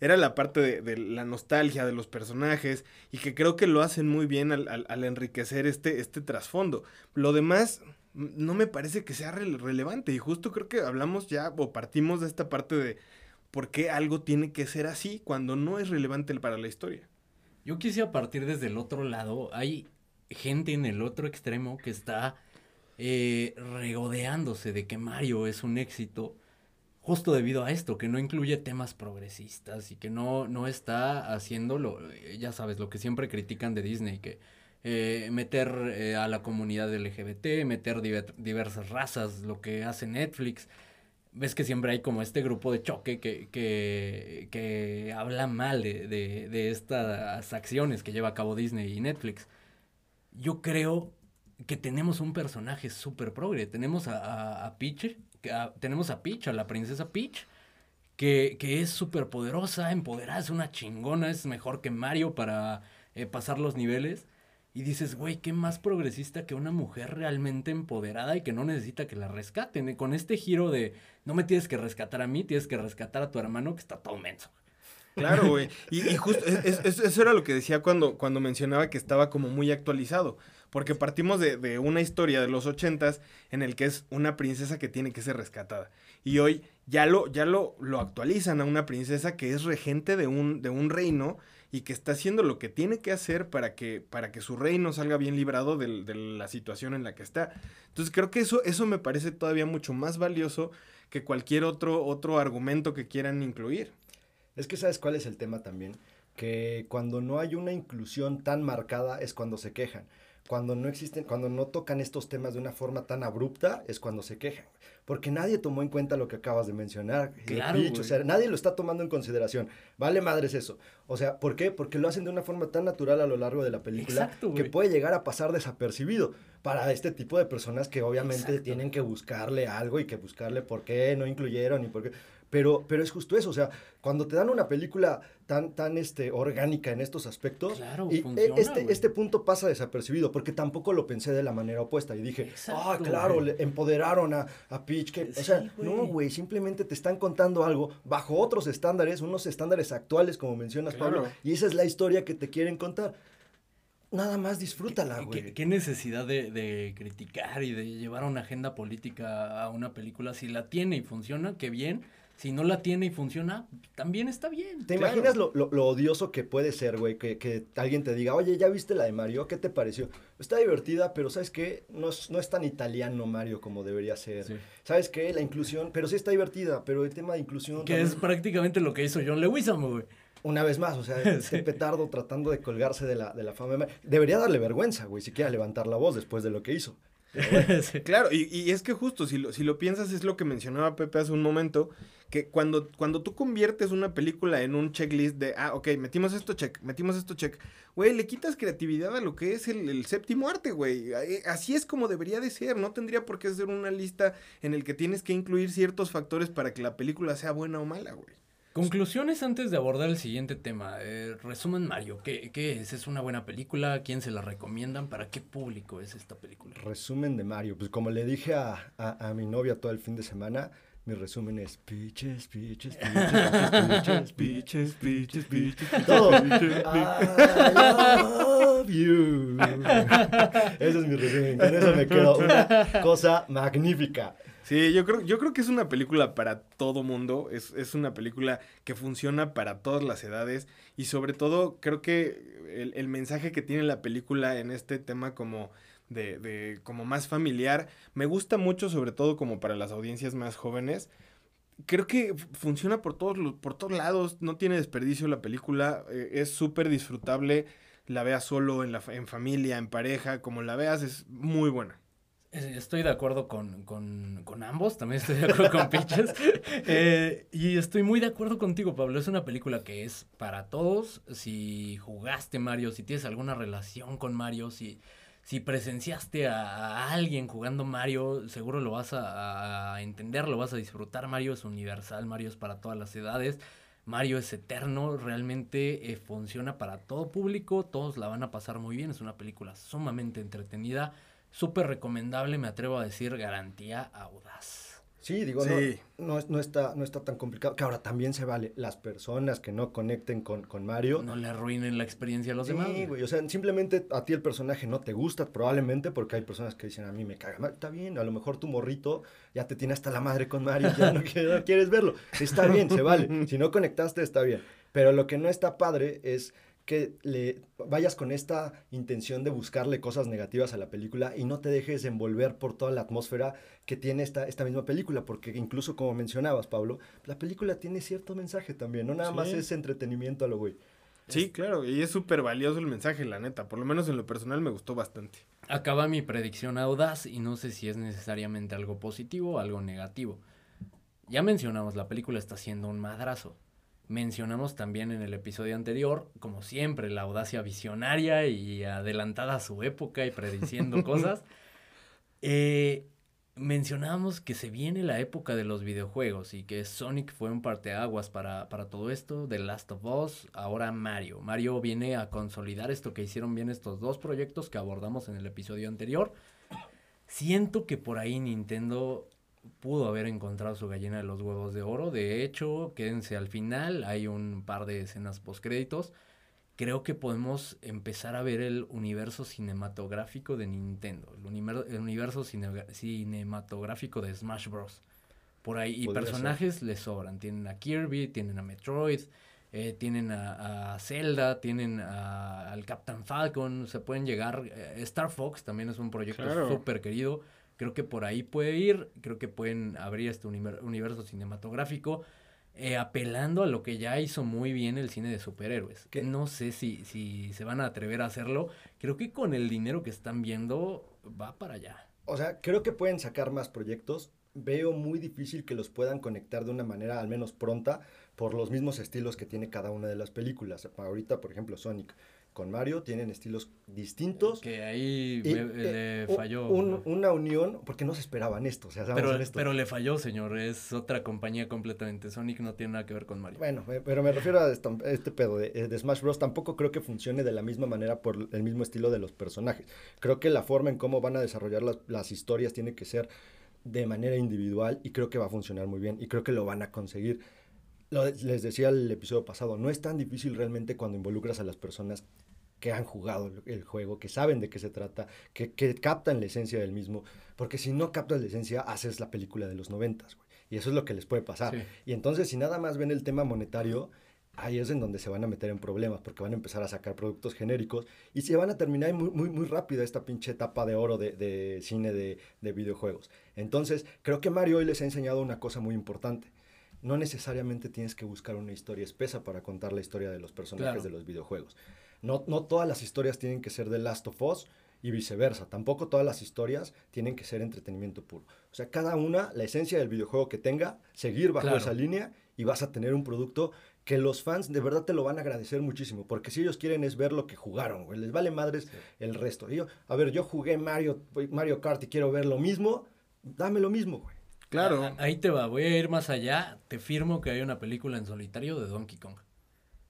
era la parte de, de la nostalgia de los personajes y que creo que lo hacen muy bien al, al- enriquecer este, este trasfondo. Lo demás mm, no me parece que sea rele- relevante y justo creo que hablamos ya o partimos de esta parte de por qué algo tiene que ser así cuando no es relevante para la historia. Yo quisiera partir desde el otro lado. Hay gente en el otro extremo que está eh, regodeándose de que Mario es un éxito justo debido a esto, que no incluye temas progresistas y que no, no está haciendo lo, eh, ya sabes, lo que siempre critican de Disney, que eh, meter a la comunidad LGBT, meter diver- diversas razas, lo que hace Netflix. Ves que siempre hay como este grupo de choque que, que, que habla mal de, de, de estas acciones que lleva a cabo Disney y Netflix. Yo creo que tenemos un personaje súper progre. Tenemos a, a, a Peach, a- tenemos a Peach, a la princesa Peach, que, que es súper poderosa, empoderada, es una chingona, es mejor que Mario para eh, pasar los niveles. Y dices, güey, ¿qué más progresista que una mujer realmente empoderada y que no necesita que la rescaten? Y con este giro de, no me tienes que rescatar a mí, tienes que rescatar a tu hermano que está todo menso. Claro, güey. Y, y justo es- eso era lo que decía cuando, cuando mencionaba que estaba como muy actualizado. Porque partimos de, de una historia de los ochentas en el que es una princesa que tiene que ser rescatada. Y hoy ya lo, ya lo, lo actualizan a una princesa que es regente de un, de un reino y que está haciendo lo que tiene que hacer para que, para que su reino salga bien librado de, la situación en la que está. Entonces creo que eso, eso me parece todavía mucho más valioso que cualquier otro, otro argumento que quieran incluir. Es que sabes cuál es el tema también, que cuando no hay una inclusión tan marcada es cuando se quejan. Cuando no existen, cuando no tocan estos temas de una forma tan abrupta es cuando se quejan. Porque nadie tomó en cuenta lo que acabas de mencionar. eh, Claro, Peach, o sea, nadie lo está tomando en consideración. Vale madres eso. O sea, ¿por qué? Porque lo hacen de una forma tan natural a lo largo de la película Exacto, que puede llegar a pasar desapercibido para este tipo de personas que obviamente Exacto. tienen que buscarle algo y que buscarle por qué no incluyeron y por qué. Pero, pero es justo eso, o sea, cuando te dan una película tan, tan este, orgánica en estos aspectos, Claro, y funciona, este, este punto pasa desapercibido, porque tampoco lo pensé de la manera opuesta. Y dije, Exacto, ah, claro, le empoderaron a, a Peach. Que, o sea, güey. no, güey, simplemente te están contando algo bajo otros estándares, unos estándares actuales, como mencionas, Pablo, y esa es la historia que te quieren contar. Nada más disfrútala, ¿Qué- güey. ¿Qué, qué necesidad de, de criticar y de llevar una agenda política a una película? Si la tiene y funciona, qué bien. Si no la tiene y funciona, también está bien. ¿Te Claro. imaginas lo, lo- lo odioso que puede ser, güey? Que, que alguien te diga, oye, ¿ya viste la de Mario? ¿Qué te pareció? Está divertida, pero ¿sabes qué? No es, no es tan italiano Mario como debería ser. Sí. ¿Sabes qué? La inclusión, pero sí está divertida, pero el tema de inclusión... Que es prácticamente lo que hizo John Leguizamo, güey. Una vez más, o sea, este petardo tratando de colgarse de la, de la fama de Mario. Debería darle vergüenza, güey, siquiera levantar la voz después de lo que hizo. Sí. Claro, y, y es que justo, si lo, si lo piensas, es lo que mencionaba Pepe hace un momento, que cuando, cuando tú conviertes una película en un checklist de, ah, ok, metimos esto check, metimos esto check, güey, le quitas creatividad a lo que es el, el séptimo arte, güey. Eh, Así es como debería de ser, no tendría por qué ser una lista en el que tienes que incluir ciertos factores para que la película sea buena o mala, güey. Conclusiones antes de abordar el siguiente tema. Eh, resumen Mario, ¿qué, ¿qué es? ¿Es una buena película? ¿A quién se la recomiendan? ¿Para qué público es esta película? Resumen de Mario. Pues como le dije a, a- a mi novia todo el fin de semana, mi resumen es pitches, pitches, pitches, pitches, pitches, pitches, todo. I love you. Ese es mi resumen. Con eso me quedo. Una cosa magnífica. Sí, yo creo, yo creo que es una película para todo mundo, es, es una película que funciona para todas las edades y sobre todo creo que el, el mensaje que tiene la película en este tema como de, de como más familiar, me gusta mucho sobre todo como para las audiencias más jóvenes. Creo que funciona por todos, los- por todos lados, no tiene desperdicio la película, eh, es súper disfrutable, la veas solo, en, la, en familia, en pareja, como la veas, es muy buena. Estoy de acuerdo con, con- con ambos, también estoy de acuerdo con Pitches. Eh, y estoy muy de acuerdo contigo, Pablo. Es una película que es para todos. Si jugaste Mario, si tienes alguna relación con Mario, si, si presenciaste a, alguien jugando Mario, seguro lo vas a, a entender, lo vas a disfrutar. Mario es universal, Mario es para todas las edades. Mario es eterno, realmente eh, funciona para todo público, todos la van a pasar muy bien, es una película sumamente entretenida, súper recomendable, me atrevo a decir, garantía audaz. Sí, digo, Sí. No, no, no está, no está tan complicado. Que ahora también se vale. Las personas que no conecten con, con Mario. No le arruinen la experiencia a los Sí, demás. güey, o sea, simplemente a ti el personaje no te gusta, probablemente porque hay personas que dicen, a mí me caga. Mario". Está bien, a lo mejor tu morrito ya te tiene hasta la madre con Mario, ya no, no quieres verlo. Está bien, se vale. Si no conectaste, está bien. Pero lo que no está padre es que le vayas con esta intención de buscarle cosas negativas a la película y no te dejes envolver por toda la atmósfera que tiene esta, esta misma película, porque incluso como mencionabas, Pablo, la película tiene cierto mensaje también, no nada más es entretenimiento a lo güey. Sí, claro, y es súper valioso el mensaje, la neta. Por lo menos en lo personal me gustó bastante. Acaba mi predicción audaz y no sé si es necesariamente algo positivo o algo negativo. Ya mencionamos, la película está siendo un madrazo. Mencionamos también en el episodio anterior, como siempre, la audacia visionaria y adelantada a su época y prediciendo cosas. Eh, mencionamos que se viene la época de los videojuegos y que Sonic fue un parteaguas para, para todo esto, The Last of Us, ahora Mario. Mario viene a consolidar esto que hicieron bien estos dos proyectos que abordamos en el episodio anterior. Siento que por ahí Nintendo pudo haber encontrado su gallina de los huevos de oro. De hecho, quédense al final, hay un par de escenas postcréditos. Creo que podemos empezar a ver el universo cinematográfico de Nintendo, el, unimer- el universo cine- cinematográfico de Smash Bros. por ahí. Y ser. personajes les sobran. Tienen a Kirby, tienen a Metroid, eh, tienen a, a Zelda, tienen a- al Captain Falcon, se pueden llegar. eh, Star Fox también es un proyecto Claro. súper querido. Creo que por ahí puede ir. Creo que pueden abrir este univer- universo cinematográfico. eh, apelando a lo que ya hizo muy bien el cine de superhéroes. ¿Qué? No sé si, si se van a atrever a hacerlo. Creo que con el dinero que están viendo va para allá. O sea, creo que pueden sacar más proyectos. Veo muy difícil que los puedan conectar de una manera al menos pronta por los mismos estilos que tiene cada una de las películas. Ahorita, por ejemplo, Sonic con Mario tienen estilos distintos. Que ahí y, eh, le falló. un- una unión, porque no se esperaban esto, o sea, seamos pero, pero le falló, señor. Es otra compañía completamente. Sonic no tiene nada que ver con Mario. Bueno, eh, pero me refiero a este pedo de, de Smash Bros. Tampoco creo que funcione de la misma manera por el mismo estilo de los personajes. Creo que la forma en cómo van a desarrollar las, las historias tiene que ser de manera individual y creo que va a funcionar muy bien y creo que lo van a conseguir. Lo- les decía el episodio pasado, no es tan difícil realmente cuando involucras a las personas que han jugado el- juego, que saben de qué se trata, que, que captan la esencia del mismo, porque si no captas la esencia, haces la película de los noventas, güey. Y eso es lo que les puede pasar. Sí. Y entonces, si nada más ven el tema monetario, ahí es en donde se van a meter en problemas, porque van a empezar a sacar productos genéricos y se van a terminar muy, muy, muy rápido esta pinche etapa de oro de, de cine de, de videojuegos. Entonces, creo que Mario hoy les ha enseñado una cosa muy importante. No necesariamente tienes que buscar una historia espesa para contar la historia de los personajes Claro. de los videojuegos. No, no todas las historias tienen que ser de Last of Us y viceversa. Tampoco todas las historias tienen que ser entretenimiento puro. O sea, cada una, la esencia del videojuego que tenga, seguir bajo Claro. esa línea y vas a tener un producto que los fans de verdad te lo van a agradecer muchísimo. Porque si ellos quieren es ver lo que jugaron, güey. Les vale madres el resto. Y yo, a ver, yo jugué Mario, Mario Kart y quiero ver lo mismo. Dame lo mismo, güey. Claro. Ah, Ahí te va, voy a ir más allá. Te firmo que hay una película en solitario de Donkey Kong.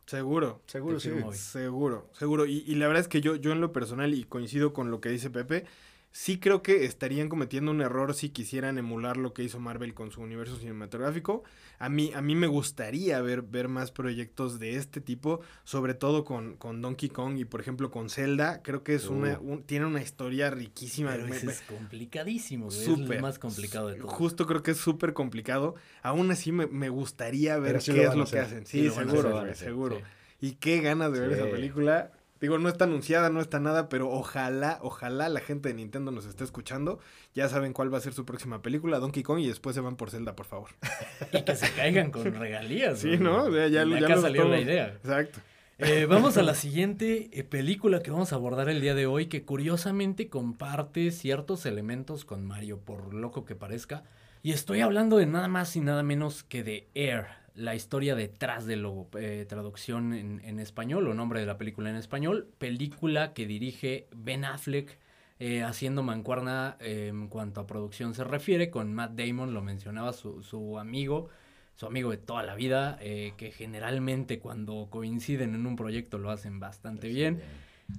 Seguro. Seguro sí. Seguro, seguro. Y, y la verdad es que yo, yo en lo personal, y coincido con lo que dice Pepe, sí creo que estarían cometiendo un error si quisieran emular lo que hizo Marvel con su universo cinematográfico. A mí, a mí me gustaría ver, ver más proyectos de este tipo, sobre todo con, con Donkey Kong y por ejemplo con Zelda. Creo que es una, un- tiene una historia riquísima. Pero Me- ese me- es complicadísimo. Es el más complicado de todo. Justo creo que es súper complicado. Aún así me, me gustaría ver sí qué lo es lo que hacen. Sí lo seguro, seguro. sí. Y qué ganas de ver esa película. Digo, no está anunciada, no está nada, pero ojalá, ojalá la gente de Nintendo nos esté escuchando. Ya saben cuál va a ser su próxima película, Donkey Kong, y después se van por Zelda, por favor. Y que se caigan con regalías. Sí. ¿no? O sea, ya, acá salió la idea. Exacto. Eh, vamos a la siguiente eh, película que vamos a abordar el día de hoy, que curiosamente comparte ciertos elementos con Mario, por loco que parezca. Y estoy hablando de nada más y nada menos que de Air, la historia detrás del logo, eh, traducción en, en español o nombre de la película en español, película que dirige Ben Affleck. eh, haciendo mancuerna eh, en cuanto a producción se refiere con Matt Damon, lo mencionaba su, su amigo, su amigo de toda la vida, eh, que generalmente cuando coinciden en un proyecto lo hacen bastante bien.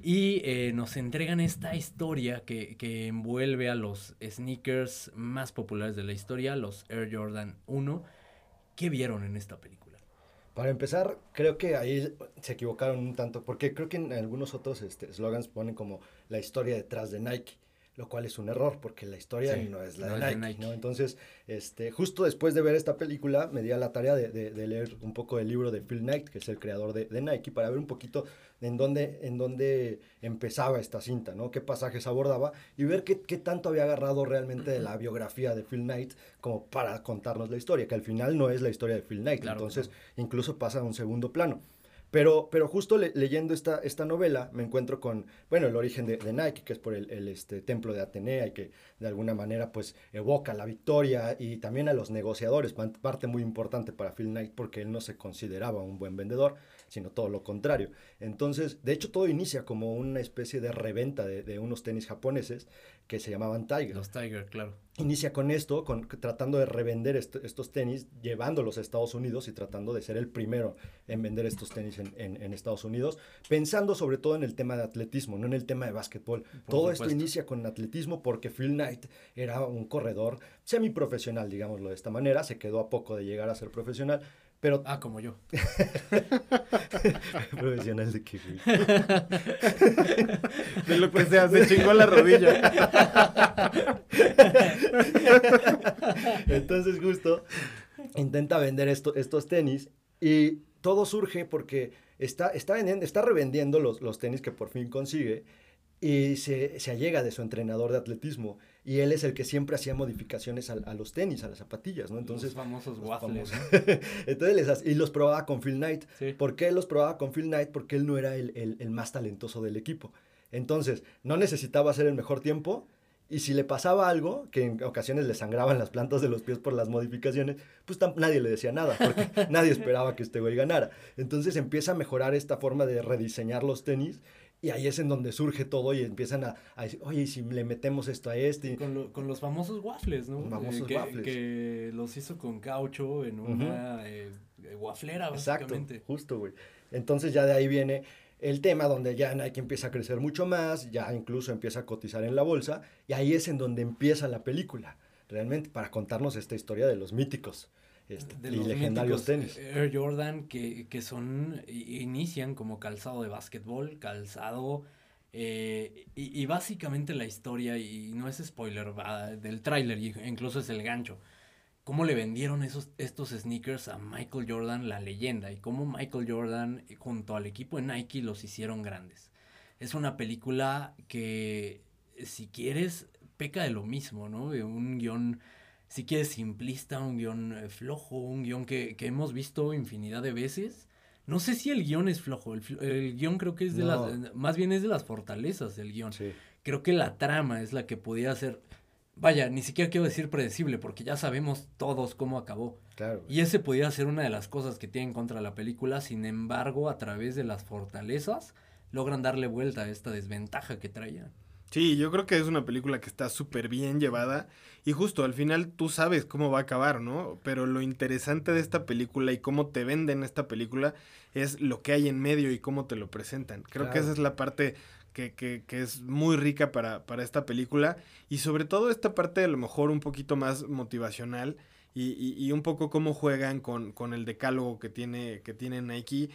Y nos entregan esta historia que, que envuelve a los sneakers más populares de la historia, los Air Jordan 1. ¿Qué vieron en esta película? Para empezar, creo que ahí se equivocaron un tanto, porque creo que en algunos otros este, slogans ponen como la historia detrás de Nike, lo cual es un error, porque la historia Sí, no es la no de, Nike. ¿no? Entonces, este, justo después de ver esta película, me di a la tarea de, de- de leer un poco del libro de Phil Knight, que es el creador de Nike, para ver un poquito en dónde, en dónde empezaba esta cinta, ¿no? Qué pasajes abordaba y ver qué, qué tanto había agarrado realmente de la biografía de Phil Knight como para contarnos la historia, que al final no es la historia de Phil Knight, Claro entonces incluso pasa a un segundo plano. Pero, pero justo le- leyendo esta, esta novela me encuentro con, bueno, el origen de, de Nike, que es por el, el, este, templo de Atenea y que de alguna manera pues evoca la victoria y también a los negociadores, parte muy importante para Phil Knight porque él no se consideraba un buen vendedor, sino todo lo contrario. Entonces, de hecho todo inicia como una especie de reventa de, de unos tenis japoneses que se llamaban Tiger Los Tiger, claro. inicia con esto, con, tratando de revender est- estos tenis, llevándolos a Estados Unidos y tratando de ser el primero en vender estos tenis en, en- en Estados Unidos, pensando sobre todo en el tema de atletismo, no en el tema de básquetbol. todo esto inicia con atletismo porque Phil Knight era un corredor semiprofesional, digámoslo de esta manera, se quedó a poco de llegar a ser profesional, Pero Ah, como yo. profesional de que. De lo que sea, se chingó la rodilla. Entonces justo intenta vender esto- estos tenis y todo surge porque está, está, vendiendo- está revendiendo los, los tenis que por fin consigue y se, se allega de su entrenador de atletismo y él es el que siempre hacía modificaciones a, a los tenis, a las zapatillas, ¿no? Entonces, los famosos los waffles. famosos. Entonces les y los probaba con Phil Knight. Sí. ¿Por qué los probaba con Phil Knight? Porque él no era el, el- el más talentoso del equipo. Entonces, no necesitaba hacer el mejor tiempo. Y si le pasaba algo, que en ocasiones le sangraban las plantas de los pies por las modificaciones, pues nadie le decía nada, porque nadie esperaba que este güey ganara. Entonces empieza a mejorar esta forma de rediseñar los tenis. Y ahí es en donde surge todo y empiezan a, a decir, oye, ¿y si le metemos esto a este. Con, lo- con los famosos waffles, ¿no? Los famosos Eh, que, waffles. que los hizo con caucho en una eh, eh, wafflera, Exacto, justo, güey. Entonces ya de ahí viene el tema donde ya Nike empieza a crecer mucho más, ya incluso empieza a cotizar en la bolsa, y ahí es en donde empieza la película, realmente, para contarnos esta historia de los míticos este, de y los legendarios tenis. Air Jordan que, que son, inician como calzado de básquetbol, calzado, eh, y, y básicamente la historia, y no es spoiler, va del tráiler, y incluso es el gancho, cómo le vendieron esos, estos sneakers a Michael Jordan, la leyenda, y cómo Michael Jordan junto al equipo de Nike los hicieron grandes. Es una película que, si quieres, peca de lo mismo, ¿no? De un guion si quieres simplista, un guion eh, flojo, un guion que, que hemos visto infinidad de veces. No sé si el guion es flojo, el, el guion creo que es de No. las, más bien es de las fortalezas del guion. Sí, Creo que la trama es la que podía ser, vaya, ni siquiera quiero decir predecible, porque ya sabemos todos cómo acabó. claro. Y ese podía ser una de las cosas que tiene en contra la película, sin embargo, a través de las fortalezas, logran darle vuelta a esta desventaja que traían. Sí, yo creo que es una película que está súper bien llevada y justo al final tú sabes cómo va a acabar, ¿no? Pero lo interesante de esta película y cómo te venden esta película es lo que hay en medio y cómo te lo presentan. Creo que esa es la parte que, que- que es muy rica para, para esta película y sobre todo esta parte a lo mejor un poquito más motivacional y, y- y un poco cómo juegan con, con el decálogo que tiene, que tiene Nike.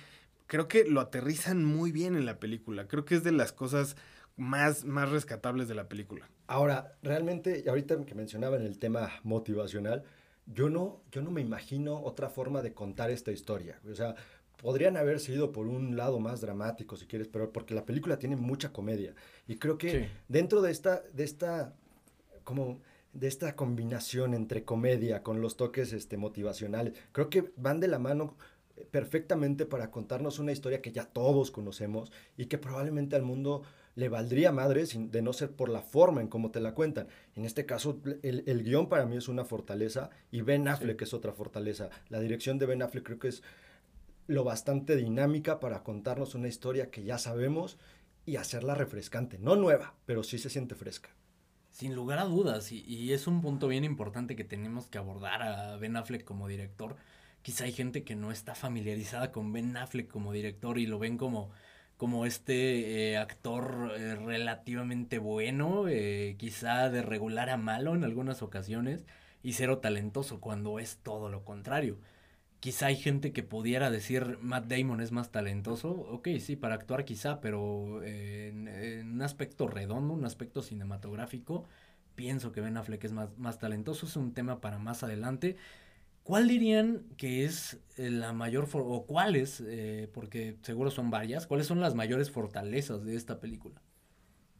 Creo que lo aterrizan muy bien en la película. Creo que es de las cosas más, más rescatables de la película. Ahora, realmente, y ahorita que mencionaban el tema motivacional, yo no, yo no me imagino otra forma de contar esta historia. O sea, podrían haberse ido por un lado más dramático, si quieres, pero porque la película tiene mucha comedia. Y creo que Sí. dentro de esta, de esta, como de esta combinación entre comedia con los toques este, motivacionales, creo que van de la mano eh, perfectamente para contarnos una historia que ya todos conocemos y que probablemente al mundo le valdría madre de no ser por la forma en cómo te la cuentan. En este caso, el, el guion para mí es una fortaleza y Ben Affleck es otra fortaleza. La dirección de Ben Affleck creo que es lo bastante dinámica para contarnos una historia que ya sabemos y hacerla refrescante. No nueva, pero sí se siente fresca. Sin lugar a dudas, y, y es un punto bien importante que tenemos que abordar a Ben Affleck como director. Quizá hay gente que no está familiarizada con Ben Affleck como director y lo ven como, como este eh, actor eh, relativamente bueno, eh, quizá de regular a malo en algunas ocasiones y cero talentoso, cuando es todo lo contrario. Quizá hay gente que pudiera decir Matt Damon es más talentoso. Ok, sí, para actuar quizá, pero en, en un aspecto redondo, un aspecto cinematográfico, pienso que Ben Affleck es más, más talentoso. Es un tema para más adelante. ¿Cuál dirían que es eh, la mayor, o cuáles, eh, porque seguro son varias, cuáles son las mayores fortalezas de esta película?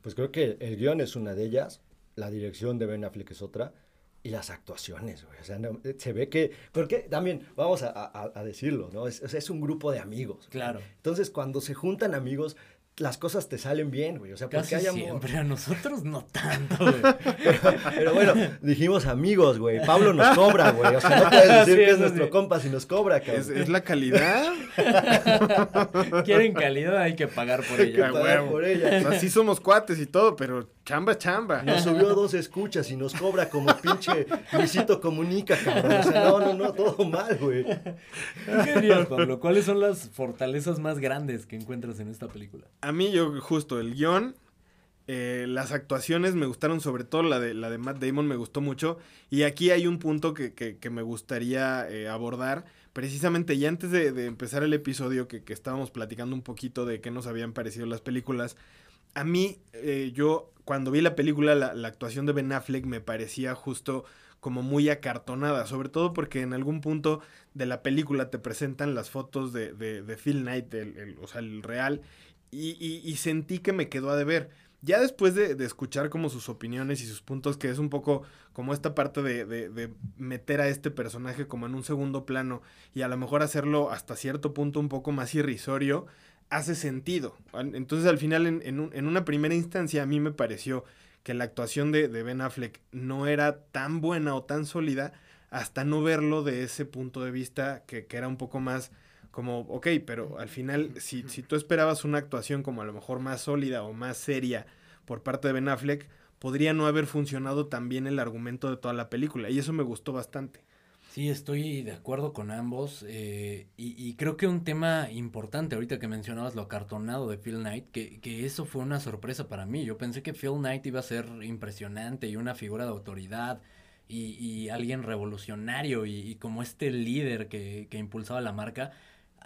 Pues creo que el guion es una de ellas, la dirección de Ben Affleck es otra, y las actuaciones, güey. O sea, no- se ve que, porque también, vamos a, a- a decirlo, ¿no? Es, es un grupo de amigos. Claro. Entonces, cuando se juntan amigos, las cosas te salen bien, güey. O sea, porque hay amor. siempre, a nosotros no tanto, güey. Pero bueno, dijimos amigos, güey. Pablo nos cobra, güey. O sea, no puedes decir Sí, que es nuestro compa si nos cobra, cabrón. Es, es la calidad. Quieren calidad, hay que pagar por Hay que ella. pagar por O ella. sea, sí somos cuates y todo, pero chamba, chamba. Nos subió dos escuchas y nos cobra como pinche Luisito Comunica, cabrón. O sea, no, no, no, todo mal, güey. ¿Tú ¿Qué dirías, Pablo? ¿Cuáles son las fortalezas más grandes que encuentras en esta película? A mí, yo, justo, el guion, eh, las actuaciones me gustaron, sobre todo la de, la de Matt Damon me gustó mucho. Y aquí hay un punto que, que- que me gustaría eh, abordar, precisamente ya antes de, de empezar el episodio que, que estábamos platicando un poquito de qué nos habían parecido las películas, a mí, eh, yo cuando vi la película, la, la actuación de Ben Affleck me parecía justo como muy acartonada, sobre todo porque en algún punto de la película te presentan las fotos de, de, de Phil Knight, el, o sea, el real, y, y- y sentí que me quedó a deber. Ya después de, de escuchar como sus opiniones y sus puntos, que es un poco como esta parte de, de- de meter a este personaje como en un segundo plano y a lo mejor hacerlo hasta cierto punto un poco más irrisorio, hace sentido. Entonces al final en, en un- en una primera instancia a mí me pareció que la actuación de, de Ben Affleck no era tan buena o tan sólida hasta no verlo de ese punto de vista que, que era un poco más como, ok, pero al final si, si tú esperabas una actuación como a lo mejor más sólida o más seria por parte de Ben Affleck, podría no haber funcionado tan bien el argumento de toda la película y eso me gustó bastante. Sí, estoy de acuerdo con ambos eh, y, y creo que un tema importante ahorita que mencionabas lo acartonado de Phil Knight, que, eso fue una sorpresa para mí. Yo pensé que Phil Knight iba a ser impresionante y una figura de autoridad y, y alguien revolucionario y, y como este líder que, que impulsaba la marca.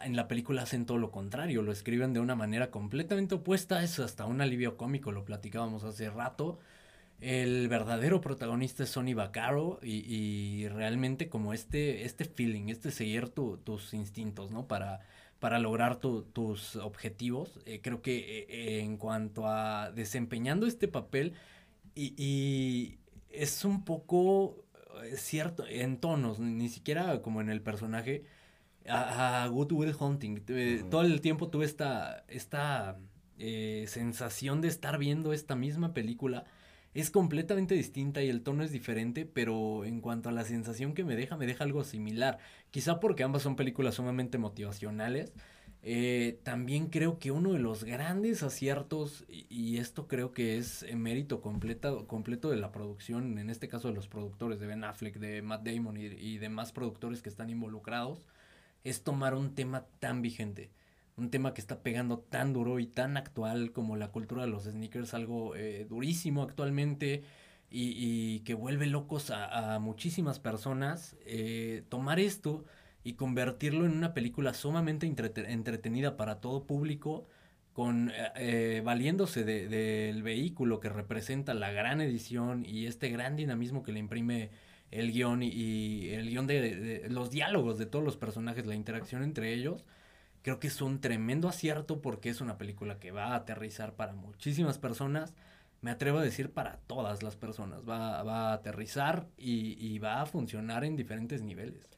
En la película hacen todo lo contrario, lo escriben de una manera completamente opuesta, es hasta un alivio cómico, lo platicábamos hace rato. El verdadero protagonista es Sonny Vaccaro y, y realmente como este, este feeling, este seguir tu- tus instintos, ¿no? Para, para lograr tu- tus objetivos. Eh, creo que eh, eh, en cuanto a desempeñando este papel y, y es un poco cierto en tonos, ni siquiera como en el personaje. A, a Good Will Hunting. eh, Todo el tiempo tuve esta, esta eh, sensación de estar viendo esta misma película es completamente distinta y el tono es diferente, pero en cuanto a la sensación que me deja, me deja algo similar. Quizá porque ambas son películas sumamente motivacionales. Eh, también creo que uno de los grandes aciertos, y, esto creo que es mérito completo de la producción, en este caso de los productores de Ben Affleck, de Matt Damon y, y demás productores que están involucrados, es tomar un tema tan vigente un tema que está pegando tan duro y tan actual como la cultura de los sneakers, algo eh, durísimo actualmente y, y que vuelve locos a, a muchísimas personas, eh, tomar esto y convertirlo en una película sumamente entrete- entretenida para todo público, con eh, eh, valiéndose de- del vehículo que representa la gran edición y este gran dinamismo que le imprime el guion y, y el guion de, de los diálogos de todos los personajes, la interacción entre ellos creo que es un tremendo acierto porque es una película que va a aterrizar para muchísimas personas. Me atrevo a decir para todas las personas. Va, va a aterrizar y, y va a funcionar en diferentes niveles.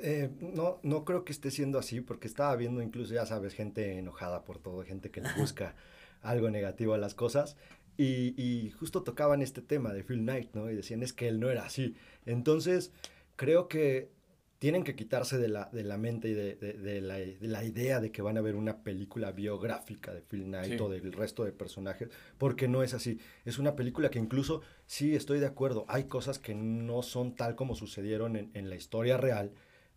Eh, no, no creo que esté siendo así, porque estaba viendo incluso, ya sabes, gente enojada por todo, gente que le busca algo negativo a las cosas. Y, y justo tocaban este tema de Phil Knight, ¿no? Y decían, es que él no era así. Entonces, creo que tienen que quitarse de la, de la mente y de, de- de la, de la idea de que van a ver una película biográfica de Phil Knight Sí. o del resto de personajes, porque no es así. Es una película que incluso, sí, estoy de acuerdo, hay cosas que no son tal como sucedieron en, en la historia real,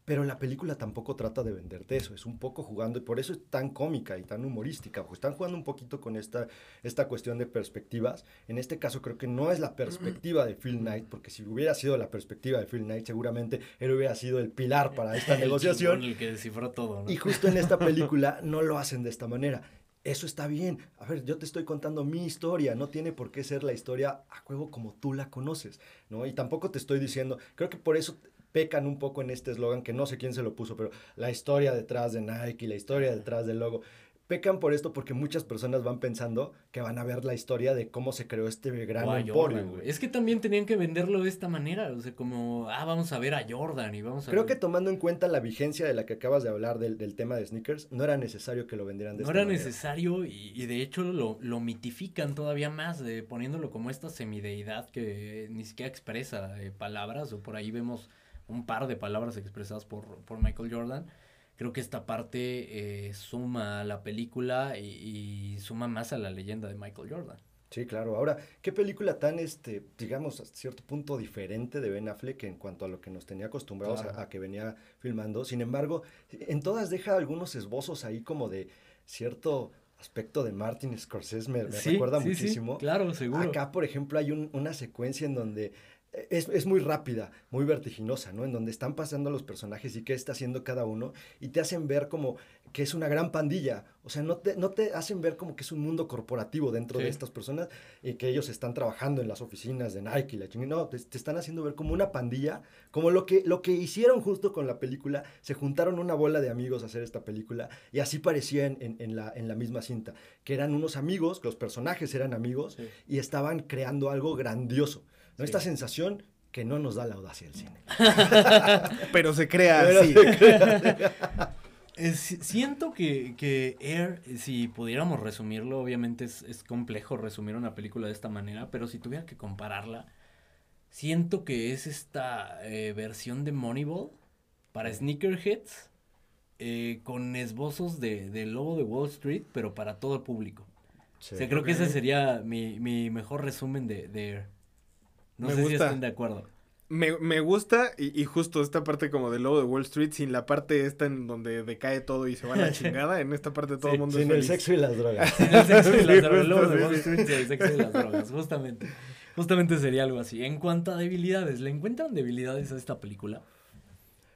pero la película tampoco trata de venderte eso, es un poco jugando, y por eso es tan cómica y tan humorística, porque están jugando un poquito con esta, esta cuestión de perspectivas. En este caso creo que no es la perspectiva de Phil Knight, porque si hubiera sido la perspectiva de Phil Knight, seguramente él hubiera sido el pilar para esta El negociación. El que descifró todo, ¿no? Y justo en esta película no lo hacen de esta manera. Eso está bien. A ver, yo te estoy contando mi historia, no tiene por qué ser la historia a juego como tú la conoces, ¿no? Y tampoco te estoy diciendo, creo que por eso pecan un poco en este eslogan, que no sé quién se lo puso, pero la historia detrás de Nike y la historia detrás del logo. Pecan por esto porque muchas personas van pensando que van a ver la historia de cómo se creó este gran emporio, Jordan, güey. güey. Es que también tenían que venderlo de esta manera. O sea, como, ah, vamos a ver a Jordan y vamos a Creo que tomando en cuenta la vigencia de la que acabas de hablar del, del tema de sneakers, no era necesario que lo vendieran de No esta era manera. necesario y, y de hecho lo, lo mitifican todavía más, de, poniéndolo como esta semideidad que ni siquiera expresa eh, palabras, o por ahí vemos un par de palabras expresadas por, por Michael Jordan. Creo que esta parte eh, suma a la película y, y suma más a la leyenda de Michael Jordan. Sí, claro. Ahora, ¿qué película tan, este, digamos, a cierto punto diferente de Ben Affleck en cuanto a lo que nos tenía acostumbrados Claro. a, a que venía filmando? Sin embargo, en todas deja algunos esbozos ahí como de cierto aspecto de Martin Scorsese, me, me recuerda muchísimo. claro, seguro. Acá, por ejemplo, hay un- una secuencia en donde es, es muy rápida, muy vertiginosa, ¿no? En donde están pasando los personajes y qué está haciendo cada uno y te hacen ver como que es una gran pandilla. O sea, no te, no te hacen ver como que es un mundo corporativo dentro de estas personas y que ellos están trabajando en las oficinas de Nike y la chingada. No, te, te están haciendo ver como una pandilla, como lo que, lo que hicieron justo con la película. Se juntaron una bola de amigos a hacer esta película y así parecía en, en- en la, en la misma cinta, que eran unos amigos, que los personajes eran amigos Sí. y estaban creando algo grandioso. ¿No? Sí. Esta sensación que no nos da la audacia del cine. Pero se crea Pero así. Si- siento que, que Air, si pudiéramos resumirlo, obviamente es, es complejo resumir una película de esta manera, pero si tuviera que compararla, siento que es esta eh, versión de Moneyball para Sneakerheads eh, con esbozos de, del lobo de Wall Street, pero para todo el público. Sí. O sea, creo que ese sería mi, mi mejor resumen de, de Air. No Me sé si gusta. estén de acuerdo. Me, me gusta y, y justo esta parte como del lobo de Wall Street, sin la parte esta en donde decae todo y se va a la chingada, en esta parte todo Sí, el mundo Sin es el feliz. sexo y las drogas. En el sexo y las drogas, el lobo de Wall. Street y el sexo y las drogas, justamente. Justamente sería algo así. En cuanto a debilidades, ¿le encuentran debilidades a esta película?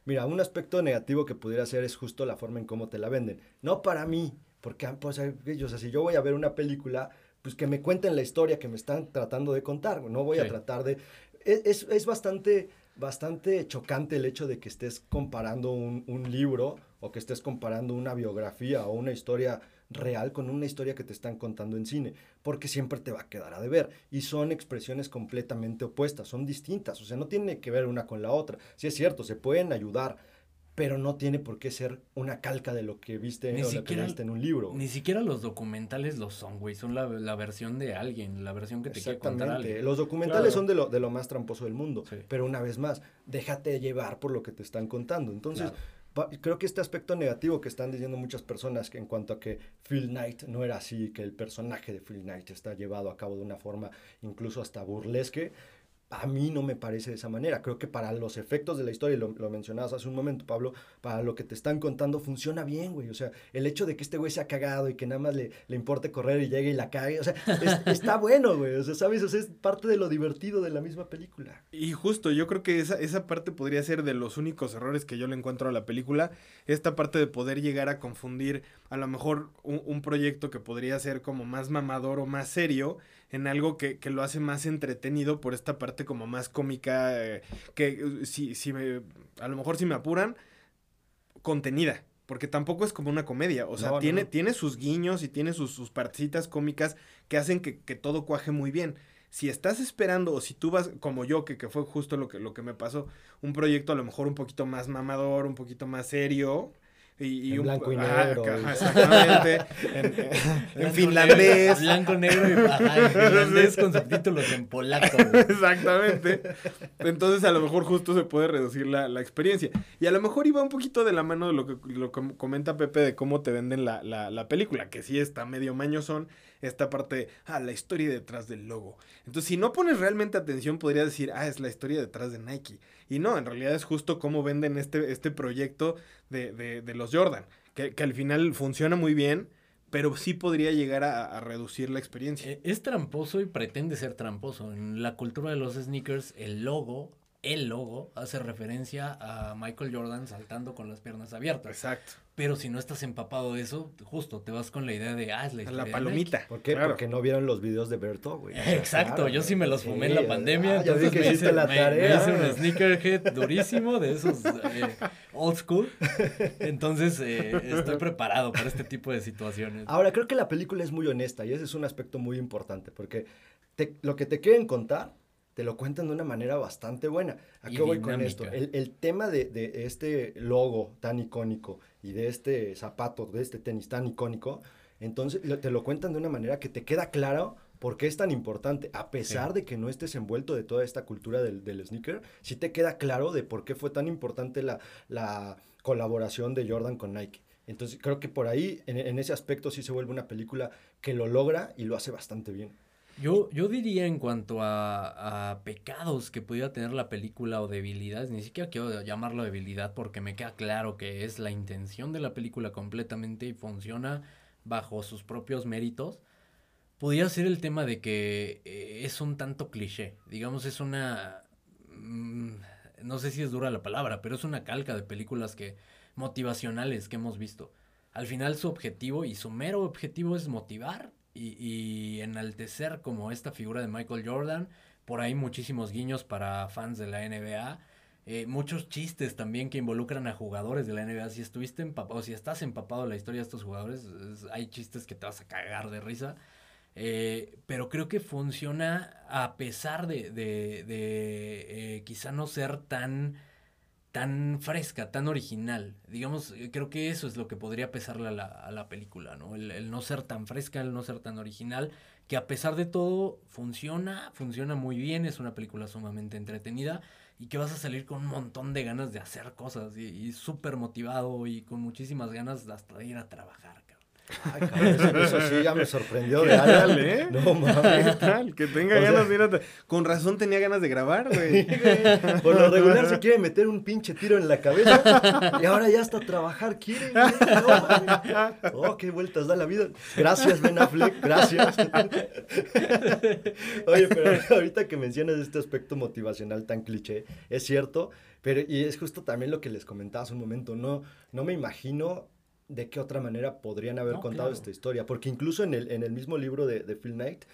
Mira, un aspecto negativo que pudiera ser es justo la forma en cómo te la venden. No para mí, porque pues, ellos, o sea, si yo voy a ver una película, pues que me cuenten la historia que me están tratando de contar. No voy a tratar de... Es, es- es bastante, bastante chocante el hecho de que estés comparando un, un libro o que estés comparando una biografía o una historia real con una historia que te están contando en cine, porque siempre te va a quedar a deber. Y son expresiones completamente opuestas, son distintas, o sea, no tiene que ver una con la otra. Sí es cierto, se pueden ayudar, pero no tiene por qué ser una calca de lo que viste Ni o lo que siquiera- viste en un libro. Ni siquiera los documentales lo son, güey. Son la, la versión de alguien, la versión que te quiere contar alguien. Los documentales Claro. son de lo, de lo más tramposo del mundo. Sí. Pero una vez más, déjate llevar por lo que te están contando. Entonces, Claro. pa- creo que este aspecto negativo que están diciendo muchas personas que en cuanto a que Phil Knight no era así, que el personaje de Phil Knight está llevado a cabo de una forma incluso hasta burlesque, a mí no me parece de esa manera. Creo que para los efectos de la historia, y lo, lo mencionabas hace un momento, Pablo, para lo que te están contando funciona bien, güey. O sea, el hecho de que este güey se ha cagado y que nada más le, le importe correr y llegue y la cague, o sea, es- está bueno, güey. O sea, ¿sabes? O sea, es parte de lo divertido de la misma película. Y justo, yo creo que esa, esa parte podría ser de los únicos errores que yo le encuentro a la película. Esta parte de poder llegar a confundir a lo mejor un, un proyecto que podría ser como más mamador o más serio en algo que, que lo hace más entretenido por esta parte como más cómica, eh, que eh, si, si me, a lo mejor si me apuran, contenida. Porque tampoco es como una comedia. O sea, No, no, tiene, no. tiene sus guiños y tiene sus, sus partecitas cómicas que hacen que, que todo cuaje muy bien. Si estás esperando, o si tú vas, como yo, que, que fue justo lo que, lo que me pasó, un proyecto a lo mejor un poquito más mamador, un poquito más serio. Y, y En un, blanco y negro, y- exactamente. en, finlandés. negro, blanco, negro y ajá, en finlandés con subtítulos en polaco. güey. Exactamente. Entonces a lo mejor justo se puede reducir la, la experiencia. Y a lo mejor iba un poquito de la mano de lo que, lo que comenta Pepe de cómo te venden la, la, la película, que sí está medio mañosón, esta parte, de, ah, la historia detrás del logo. Entonces si no pones realmente atención podrías decir, ah, es la historia detrás de Nike. Y no, en realidad es justo cómo venden este, este proyecto de, de, los Jordan, que, que al final funciona muy bien. Pero sí podría llegar a, reducir la experiencia. Eh, Es tramposo y pretende ser tramposo. En la cultura de los sneakers, el logo, el logo, hace referencia a Michael Jordan saltando con las piernas abiertas. Exacto. Pero si no estás empapado de eso, justo te vas con la idea de, ah, es la A la de palomita. ¿Por qué? Claro. Porque no vieron los videos de Berto, güey. Exacto, claro, yo sí me los sí, fumé en la pandemia, ah, entonces que me hiciste hice, la me- tarea. me hice un sneakerhead durísimo de esos eh, old school. Entonces eh, estoy preparado para este tipo de situaciones. Ahora, creo que la película es muy honesta y ese es un aspecto muy importante porque te- lo que te quieren contar te lo cuentan de una manera bastante buena. ¿A qué voy con esto? El, el tema de, de este logo tan icónico y de este zapato, de este tenis tan icónico, entonces te lo cuentan de una manera que te queda claro por qué es tan importante. A pesar de que no estés envuelto de toda esta cultura del, del sneaker, sí te queda claro de por qué fue tan importante la, la colaboración de Jordan con Nike. Entonces creo que por ahí, en, en ese aspecto, sí se vuelve una película que lo logra y lo hace bastante bien. Yo, yo diría en cuanto a, a pecados que pudiera tener la película o debilidades, ni siquiera quiero llamarlo debilidad porque me queda claro que es la intención de la película completamente y funciona bajo sus propios méritos. Podría ser el tema de que eh, es un tanto cliché, digamos, es una mm, no sé si es dura la palabra, pero es una calca de películas que motivacionales que hemos visto. Al final su objetivo y su mero objetivo es motivar y, y enaltecer como esta figura de Michael Jordan. Por ahí muchísimos guiños para fans de la NBA. Eh, muchos chistes también que involucran a jugadores de la NBA. Si estuviste empapado, si estás empapado en la historia de estos jugadores, es- hay chistes que te vas a cagar de risa. Eh, pero creo que funciona a pesar de, de, de, eh, quizá no ser tan, tan fresca, tan original. Digamos, eh, creo que eso es lo que podría pesarle a la, a la película, ¿no? El, no ser tan fresca, el no ser tan original, que a pesar de todo funciona, funciona muy bien, es una película sumamente entretenida y que vas a salir con un montón de ganas de hacer cosas y, y súper motivado y con muchísimas ganas hasta de ir a trabajar. Ay, cabrón, eso, sí ya me sorprendió de ¿Qué tal, eh? No ¿Qué mames. tal? Que tenga O sea- ganas de ir a... tra- Con razón tenía ganas de grabar, güey. Por lo regular se quiere meter un pinche tiro en la cabeza y ahora ya hasta trabajar quiere. güey. No, mames. oh, qué vueltas da la vida. Gracias, Ben Affleck, gracias. Oye, pero ahorita que mencionas este aspecto motivacional tan cliché, es cierto, pero y es justo también lo que les comentaba hace un momento, no, no me imagino de qué otra manera podrían haber No, contado claro. esta historia, porque incluso en el, en el mismo libro de, de Phil Knight,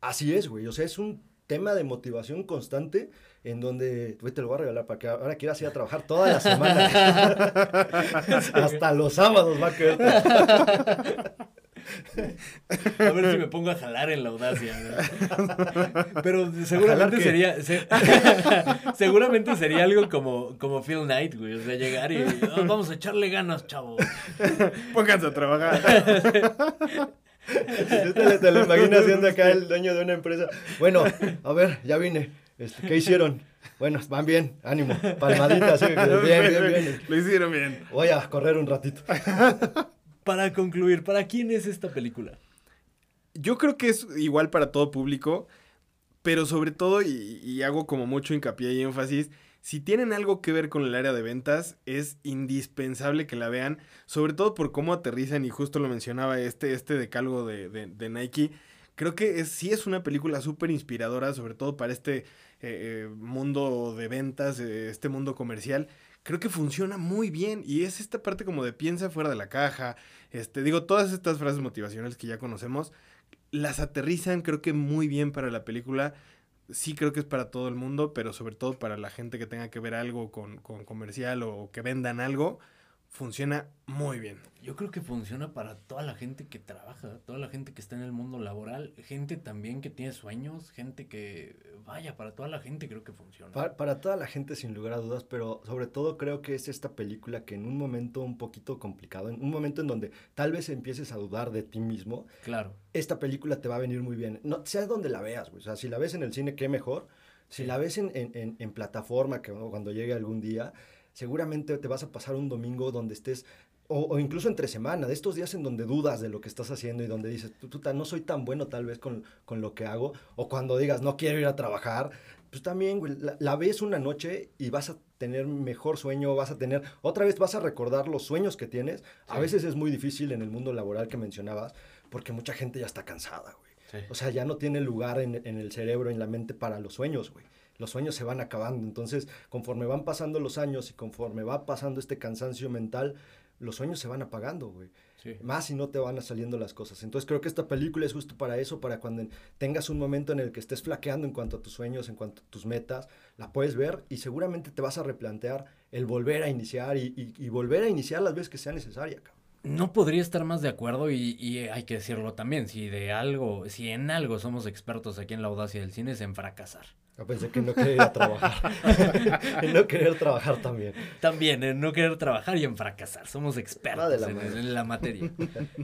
así es, güey, o sea, es un tema de motivación constante en donde, güey, te lo voy a regalar para que ahora quieras ir a trabajar toda la semana. Hasta los sábados va a querer. A ver si me pongo a jalar en la audacia. ¿no? Pero seguramente sería. se- seguramente sería algo como, como Phil Knight, güey. O sea, llegar y. "Ah, vamos a echarle ganas, chavo. Pónganse a trabajar. Te, te lo imagino haciendo acá el dueño de una empresa. Bueno, a ver, ya vine. Este, ¿Qué hicieron? Bueno, van bien, ánimo, palmadita, así, bien, bien, bien. Lo hicieron bien. Voy a correr un ratito. Para concluir, ¿para quién es esta película? Yo creo que es igual para todo público, pero sobre todo, y, hago como mucho hincapié y énfasis, si tienen algo que ver con el área de ventas, es indispensable que la vean, sobre todo por cómo aterrizan, y justo lo mencionaba este, este decálogo de, de, de Nike. Creo que sí es una película súper inspiradora, sobre todo para este eh, eh, mundo de ventas, eh, este mundo comercial. Creo que funciona muy bien y es esta parte como de piensa fuera de la caja. Este, digo, todas estas frases motivacionales que ya conocemos, las aterrizan creo que muy bien para la película. Sí creo que es para todo el mundo, pero sobre todo para la gente que tenga que ver algo con, con comercial o que vendan algo, funciona muy bien. Yo creo que funciona para toda la gente que trabaja, toda la gente que está en el mundo laboral, gente también que tiene sueños, gente que, vaya, para toda la gente creo que funciona. Para, para toda la gente, sin lugar a dudas, pero sobre todo creo que es esta película que en un momento un poquito complicado, en un momento en donde tal vez empieces a dudar de ti mismo, Claro. esta película te va a venir muy bien. No, sea donde la veas, güey. O sea, si la ves en el cine, qué mejor. Si Sí. la ves en, en- en- en plataforma, que cuando llegue algún día, seguramente te vas a pasar un domingo donde estés, o, o incluso entre semana, de estos días en donde dudas de lo que estás haciendo y donde dices, "Tú- puta, no soy tan bueno tal vez con, con lo que hago, o cuando digas, no quiero ir a trabajar, pues también, güey, la, la ves una noche y vas a tener mejor sueño, vas a tener, otra vez vas a recordar los sueños que tienes. A veces es muy difícil en el mundo laboral que mencionabas, porque mucha gente ya está cansada, güey. Sí. O sea, ya no tiene lugar en, en el cerebro, en la mente para los sueños, güey. Los sueños se van acabando. Entonces, conforme van pasando los años y conforme va pasando este cansancio mental, los sueños se van apagando, güey. Sí. Más si no te van saliendo las cosas. Entonces creo que esta película es justo para eso, para cuando en- tengas un momento en el que estés flaqueando en cuanto a tus sueños, en cuanto a tus metas, la puedes ver y seguramente te vas a replantear el volver a iniciar y, y- y volver a iniciar las veces que sea necesaria, cabrón. No podría estar más de acuerdo y, y hay que decirlo también, si de algo, si en algo somos expertos aquí en la audacia del cine es en fracasar. Yo pensé que no quería ir a trabajar. en no querer trabajar también. También en no querer trabajar y en fracasar, somos expertos de la en, la materia.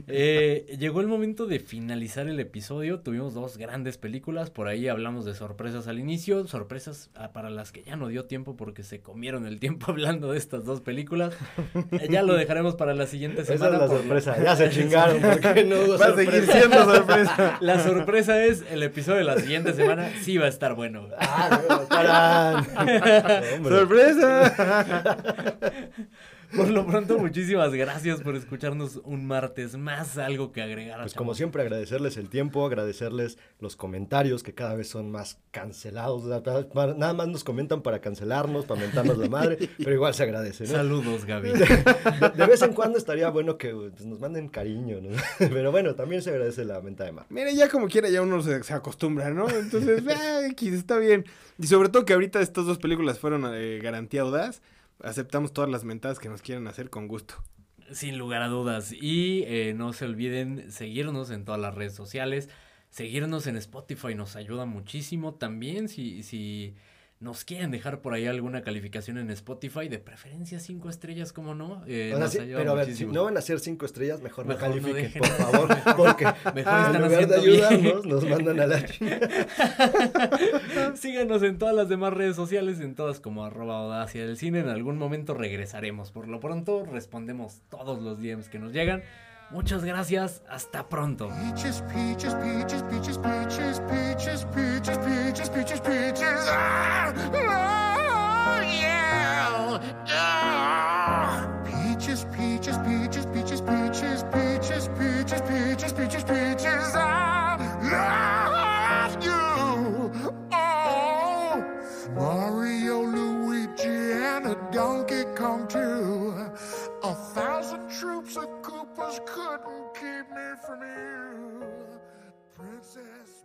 Eh, llegó el momento de finalizar el episodio, tuvimos dos grandes películas, por ahí hablamos de sorpresas al inicio, sorpresas ah, para las que ya no dio tiempo porque se comieron el tiempo hablando de estas dos películas. Eh, ya lo dejaremos para la siguiente Esa es semana. la sorpresa. Ya se chingaron. porque no hubo Va a seguir siendo sorpresa. La sorpresa es el episodio de la siguiente semana sí va a estar bueno. Ah. ¡Sorpresa! Por lo pronto, muchísimas gracias por escucharnos un martes más. Algo que agregar. Pues como siempre agradecerles el tiempo, agradecerles los comentarios que cada vez son más cancelados. Nada más nos comentan para cancelarnos, para mentarnos la madre, pero igual se agradece, ¿no? Saludos, Gaby. De, de vez en cuando estaría bueno que pues, nos manden cariño, ¿no? Pero bueno, también se agradece la venta de mar. Mira, ya como quiera, ya uno se, se acostumbra, ¿no? Entonces, ah, X, está bien. Y sobre todo que ahorita estas dos películas fueron eh, garantía audaz. Aceptamos todas las mentadas que nos quieran hacer con gusto. Sin lugar a dudas. Y eh, no se olviden seguirnos en todas las redes sociales. Seguirnos en Spotify nos ayuda muchísimo. También si, si nos quieren dejar por ahí alguna calificación en Spotify, de preferencia cinco estrellas, como no. Eh, O sea, nos sí, ayuda pero a ver, si no van a ser cinco estrellas, mejor, Mejor no califiquen, por favor, porque Mejor en están lugar de bien. ayudarnos, nos mandan a la. Síganos en todas las demás redes sociales, en todas como arroba audacia del cine. En algún momento regresaremos. Por lo pronto, respondemos todos los DMs que nos llegan. Muchas gracias, hasta pronto. Donkey Kong too. A thousand troops of couldn't keep me from you, Princess